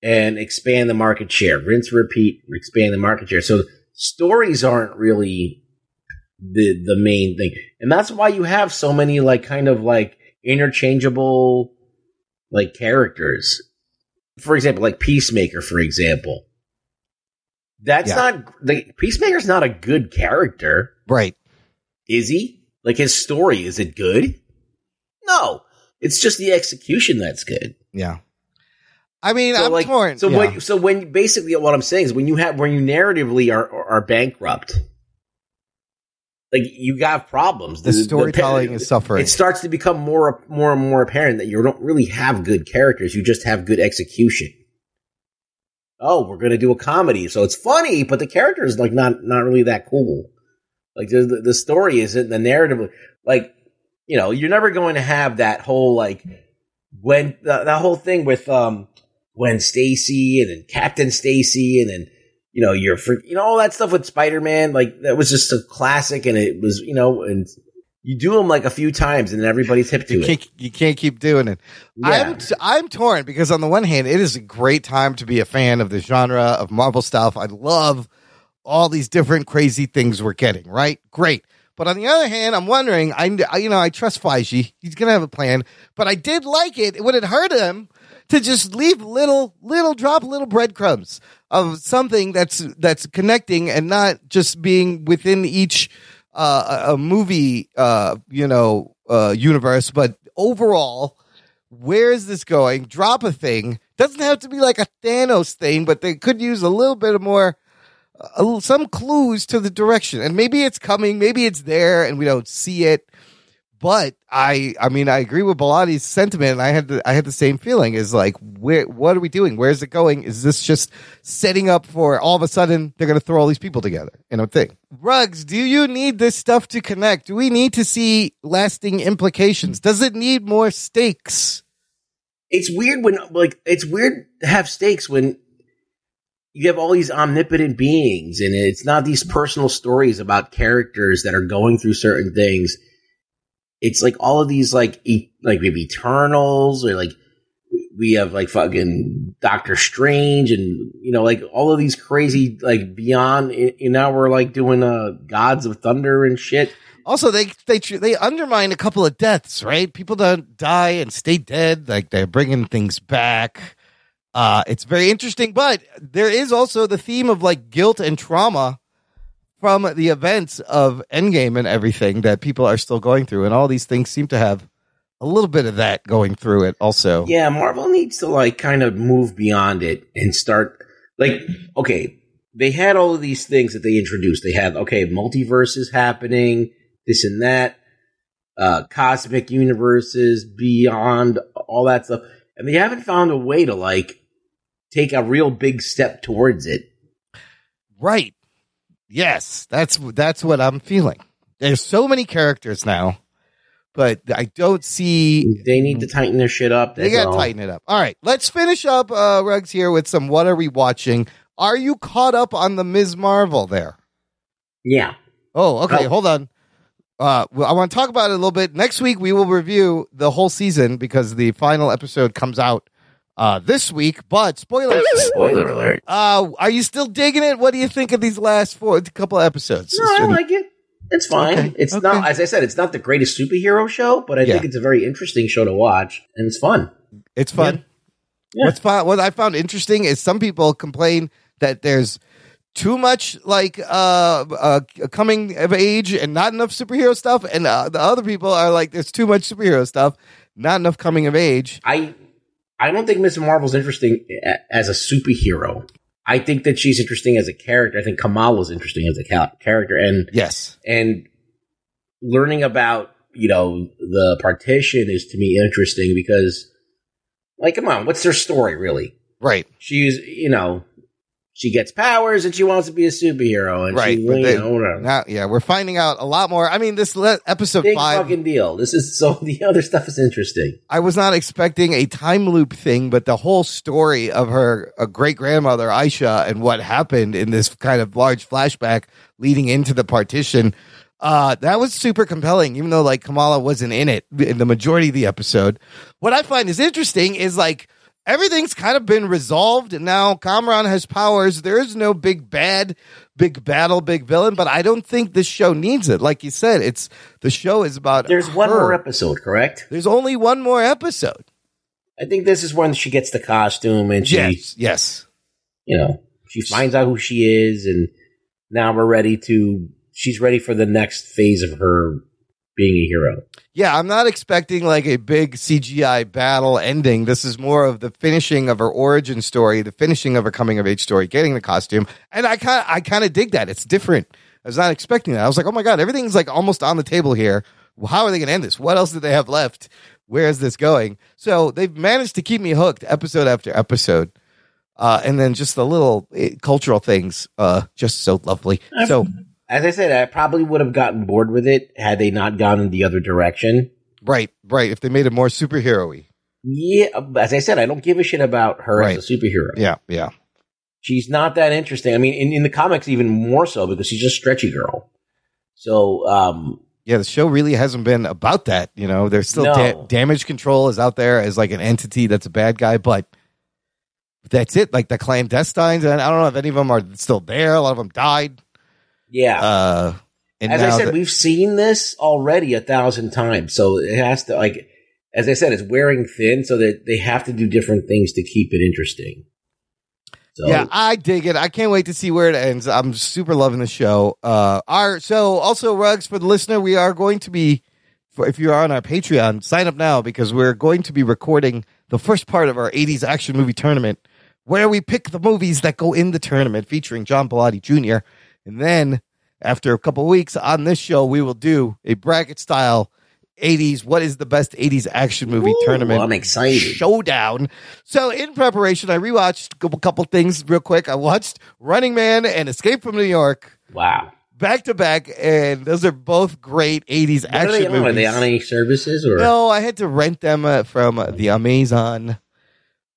and expand the market share. Rinse, repeat, expand the market share. So stories aren't really the the main thing. And that's why you have so many like kind of like interchangeable like characters. For example, like Peacemaker, for example. That's Yeah. not like Peacemaker's not a good character. Right. Is he? Like his story, is it good? No. It's just the execution that's good. Yeah. I mean, So I'm like, torn. So yeah. when, so when basically what I'm saying is when you have when you narratively are are bankrupt, like you got problems. The storytelling is suffering. It starts to become more more and more apparent that you don't really have good characters. You just have good execution. Oh, we're gonna do a comedy, so it's funny, but the character is like not not really that cool. Like the the, the story isn't the narrative. Like you know, you're never going to have that whole like when that, that whole thing with um Gwen Stacy and then Captain Stacy and then you know you're for you know all that stuff with Spider Man like that was just a classic and it was you know and you do them like a few times and everybody's hip to you it. you can't keep doing it. Yeah. I'm I'm torn because on the one hand, it is a great time to be a fan of the genre of Marvel stuff. I love all these different crazy things we're getting. Right, great. But on the other hand, I'm wondering. I, I you know I trust Feige. He's gonna have a plan. But I did like it. Would it hurt him to just leave little little drop little breadcrumbs of something that's that's connecting and not just being within each uh, a a movie, uh, you know, uh, universe, but overall, where is this going? Drop a thing. Doesn't have to be like a Thanos thing, but they could use a little bit of more, little, some clues to the direction. And maybe it's coming, maybe it's there, and we don't see it. But I, I mean, I agree with Pilati's sentiment. And I had, the, I had the same feeling. Is like, where, what are we doing? Where's it going? Is this just setting up for all of a sudden they're going to throw all these people together in a thing? Rugs, do you need this stuff to connect? Do we need to see lasting implications? Does it need more stakes? it's weird when like it's weird to have stakes when you have all these omnipotent beings and it's not these personal stories about characters that are going through certain things it's like all of these like e- like maybe eternals or like we have like fucking doctor strange and you know like all of these crazy like beyond and now we're like doing uh gods of thunder and shit Also, they they they undermine a couple of deaths, right? People don't die and stay dead. Like they're bringing things back. Uh, it's very interesting, but there is also the theme of like guilt and trauma from the events of Endgame and everything that people are still going through, and all these things seem to have a little bit of that going through it. Also, Yeah, Marvel needs to like kind of move beyond it and start like okay, they had all of these things that they introduced. They had okay, multiverses happening, this and that, uh cosmic universes, beyond all that stuff. And they haven't found a way to like take a real big step towards it. Right. Yes, that's that's what I'm feeling. There's so many characters now, but I don't see. They need to tighten their shit up. They got to tighten it up. All right, let's finish up, uh, Rugs here with some. What are we watching? Are you caught up on the Ms. Marvel there? Yeah. Oh, okay. Oh. Hold on. Uh, well, I want to talk about it a little bit. Next week we will review the whole season because the final episode comes out uh, this week. But spoiler, Spoiler alert. Uh, are you still digging it? What do you think of these last four couple episodes? No, I like it. It's fine. Okay, It's not, as I said, it's not the greatest superhero show, but I Yeah. think it's a very interesting show to watch, and it's fun. It's fun. What's fun, what I found interesting is some people complain that there's too much like uh, uh coming of age and not enough superhero stuff, and uh, the other people are like there's too much superhero stuff, not enough coming of age. I I don't think Ms. Marvel's interesting as a superhero. I think that she's interesting as a character. I think Kamala's interesting as a ca- character, and yes, and learning about you know the partition is to me interesting because Like, come on, what's their story really? Right. She's, you know, she gets powers and she wants to be a superhero, and Right. she, you they- know, whatever. now, yeah, we're finding out a lot more. I mean, this le- episode Big five. fucking deal. This is so the other stuff is interesting. I was not expecting a time loop thing, but the whole story of her great grandmother Aisha and what happened in this kind of large flashback leading into the partition, uh, that was super compelling. Even though like Kamala wasn't in it in the majority of the episode, what I find is interesting is like everything's kind of been resolved, and now Kamran has powers. There is no big bad, big battle, big villain, but I don't think this show needs it. Like you said, it's the show is about. There's one more episode, correct? There's only one more episode. I think this is when she gets the costume and she, Yes, yes. you know, she finds out who she is, and now we're ready to. She's ready for the next phase of her being a hero. Yeah, I'm not expecting like a big CGI battle ending. This is more of the finishing of her origin story, the finishing of her coming of age story, getting the costume, and I kind I kind of dig that. It's different. I was not expecting that. I was like, oh my god, everything's like almost on the table here. How are they going to end this? What else do they have left? Where is this going? So they've managed to keep me hooked episode after episode. Uh, and then just the little eh, cultural things, uh, just so lovely. So As I said, I probably would have gotten bored with it had they not gone in the other direction. right, right. If they made it more superhero-y. Yeah, as I said, I don't give a shit about her Right. as a superhero. Yeah, yeah. She's not that interesting. I mean, in, in the comics, even more so because she's just stretchy girl. So, um, Yeah, the show really hasn't been about that. You know, there's still No. da- damage control is out there as like an entity that's a bad guy, but that's it. Like the clandestines, and I don't know if any of them are still there. A lot of them died. Yeah. Uh, and as I said, the- we've seen this already a thousand times. So it has to, like, as I said, it's wearing thin so that they have to do different things to keep it interesting. So, yeah, I dig it. I can't wait to see where it ends. I'm super loving the show. Uh, our so also rugs for the listener. We are going to be, for if you are on our Patreon, sign up now because we're going to be recording the first part of our 80s action movie tournament, where we pick the movies that go in the tournament, featuring John Pilati Jr. And then after a couple weeks on this show, we will do a bracket style 80s. What is the best 80s action movie Ooh, tournament? I'm excited. Showdown. So in preparation, I rewatched a couple- couple things real quick. I watched Running Man and Escape from New York wow. back to back, and those are both great 80s What are action on? movies. Are they on any services or? No, I had to rent them uh, from uh, the Amazon.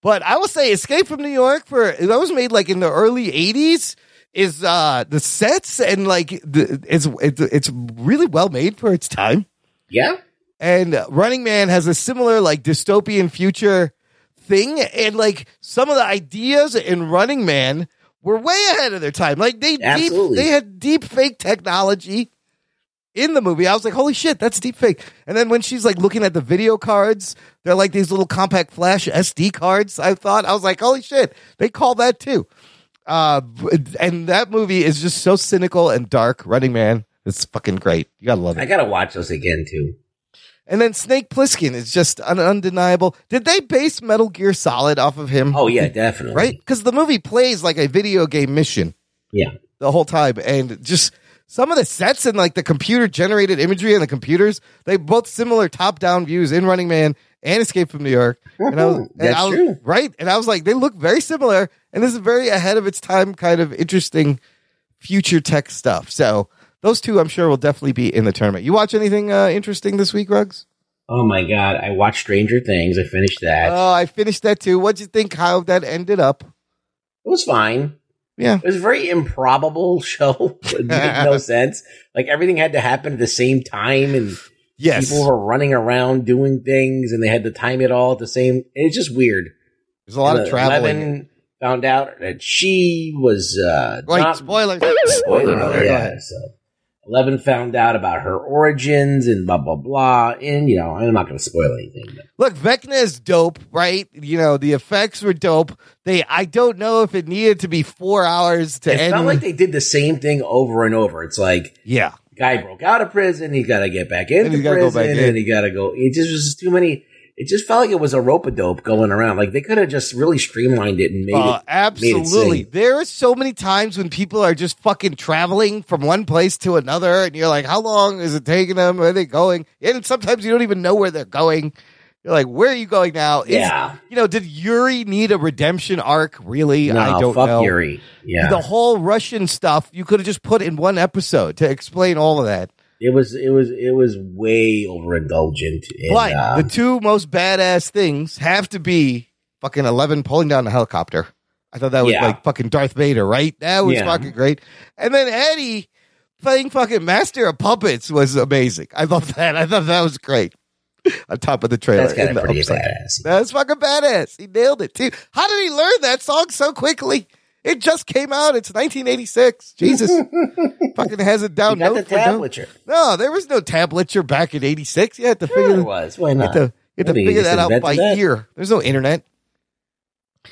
But I will say, Escape from New York for that was made like in the early '80s. Is uh the sets and like the, it's it's it's really well made for its time. Yeah. And Running Man has a similar like dystopian future thing, and like some of the ideas in Running Man were way ahead of their time. Like they deep, they had deep fake technology in the movie. I was like, holy shit, that's deep fake. And then when she's like looking at the video cards, they're like these little compact flash SD cards. I thought I was like, holy shit, they call that too. Uh, and that movie is just so cynical and dark. Running Man, it's fucking great. You gotta love it. I gotta watch those again too. And then Snake Plissken is just an undeniable. Did they base Metal Gear Solid off of him? Oh yeah, definitely. right? Because the movie plays like a video game mission Yeah. the whole time, and just some of the sets and like the computer generated imagery and the computers, they both similar top down views in Running Man and Escape from New York. And I was, and That's I was- true. right? And I was like, they look very similar, and this is very ahead of its time, kind of interesting future tech stuff. So. Those two, I'm sure, will definitely be in the tournament. You watch anything uh, interesting this week, Ruggs? Oh my god, I watched Stranger Things. I finished that. Oh, I finished that too. What'd you think how that ended up? it was fine. Yeah. It was a very improbable show. It made no sense. Like everything had to happen at the same time, and Yes. people were running around doing things, and they had to time it all at the same. It's just weird. There's a lot And of traveling. Eleven found out that she was uh, Wait, not- spoilers. Spoiler alert, yeah. So Eleven found out about her origins and blah blah blah. And you know, I'm not going to spoil anything. But Look, Vecna is dope, right? You know, the effects were dope. They I don't know if it needed to be four hours to it's end. not like they did the same thing over and over. It's like yeah. Guy broke out of prison, he got to get back into he's gotta go prison, back in. and he got to go. It just was too many. It just felt like it was a rope a dope going around. Like they could have just really streamlined it and made Uh, it. Made it absolutely. There are so many times when people are just fucking traveling from one place to another, and you're like, how long is it taking them? Where are they going? And sometimes you don't even know where they're going. You're like, where are you going now? Is- Yeah. You know, did Yuri need a redemption arc? Really? No, I don't fuck know. Yuri. Yeah. The whole Russian stuff you could have just put in one episode to explain all of that. It was it was it was way overindulgent. And, Like um, the two most badass things have to be fucking Eleven pulling down the helicopter. I thought that was Yeah. like fucking Darth Vader, right? That was Yeah. fucking great. And then Eddie playing fucking Master of Puppets was amazing. I love that. I thought that was great. On top of the trailer, That's kinda pretty upside. badass. That's fucking badass. He nailed it too. How did he learn that song so quickly? It just came out. It's 1986. Jesus, fucking has it down. You got the tablature. No, there was no tablature back in '86. You had to Sure figure there was. Why You had not? to, you had to figure that out by that. ear. There's no internet.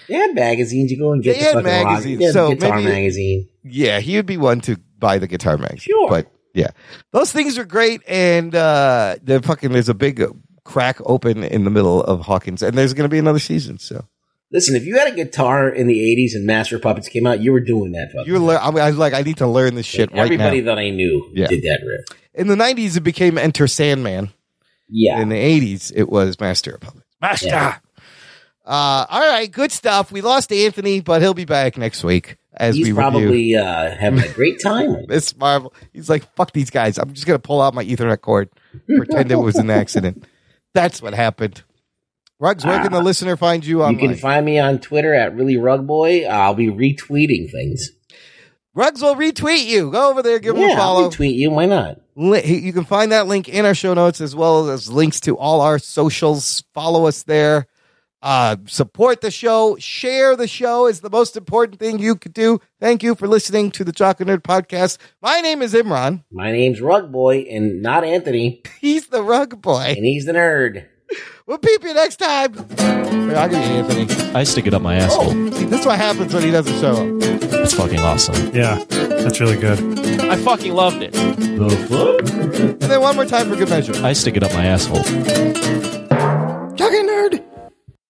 They had magazines. You go and get They the had fucking rock- magazines, yeah, so guitar maybe- magazine. Yeah, he would be one to buy the guitar magazine. Sure. But yeah, those things are great. And uh, the fucking there's a big crack open in the middle of Hawkins, and there's going to be another season. So Listen, if you had a guitar in the '80s and Master Puppets came out, you were doing that. Fucking you learn. I mean, I was like, I need to learn this shit right Everybody now. that I knew Yeah. did that riff. In the '90s, it became Enter Sandman. Yeah. In the '80s, it was Master of Puppets. Master. Yeah. Uh, all right, good stuff. We lost Anthony, but he'll be back next week as He's we probably uh, having a great time. Ms. Marvel. He's like, fuck these guys. I'm just going to pull out my Ethernet cord, pretend it was an accident. That's what happened. Rugs, where can the listener find you You can find me on Twitter at really rug boy. I'll be retweeting things. Rugs will retweet you. Go over there, give him a follow. I'll retweet you. Why not? You can find that link in our show notes as well as links to all our socials. Follow us there. Uh, support the show. Share the show is the most important thing you could do. Thank you for listening to the Jock and Nerd podcast. My name is Imran. My name's Rug Boy, and not Anthony. He's the Rug Boy. And he's the nerd. We'll peep you next time. Here, I'll give you Anthony. I stick it up my asshole. See, that's what happens when he doesn't show up. It's fucking awesome. Yeah, that's really good. I fucking loved it. And then one more time for good measure. I stick it up my asshole. Jock and Nerd.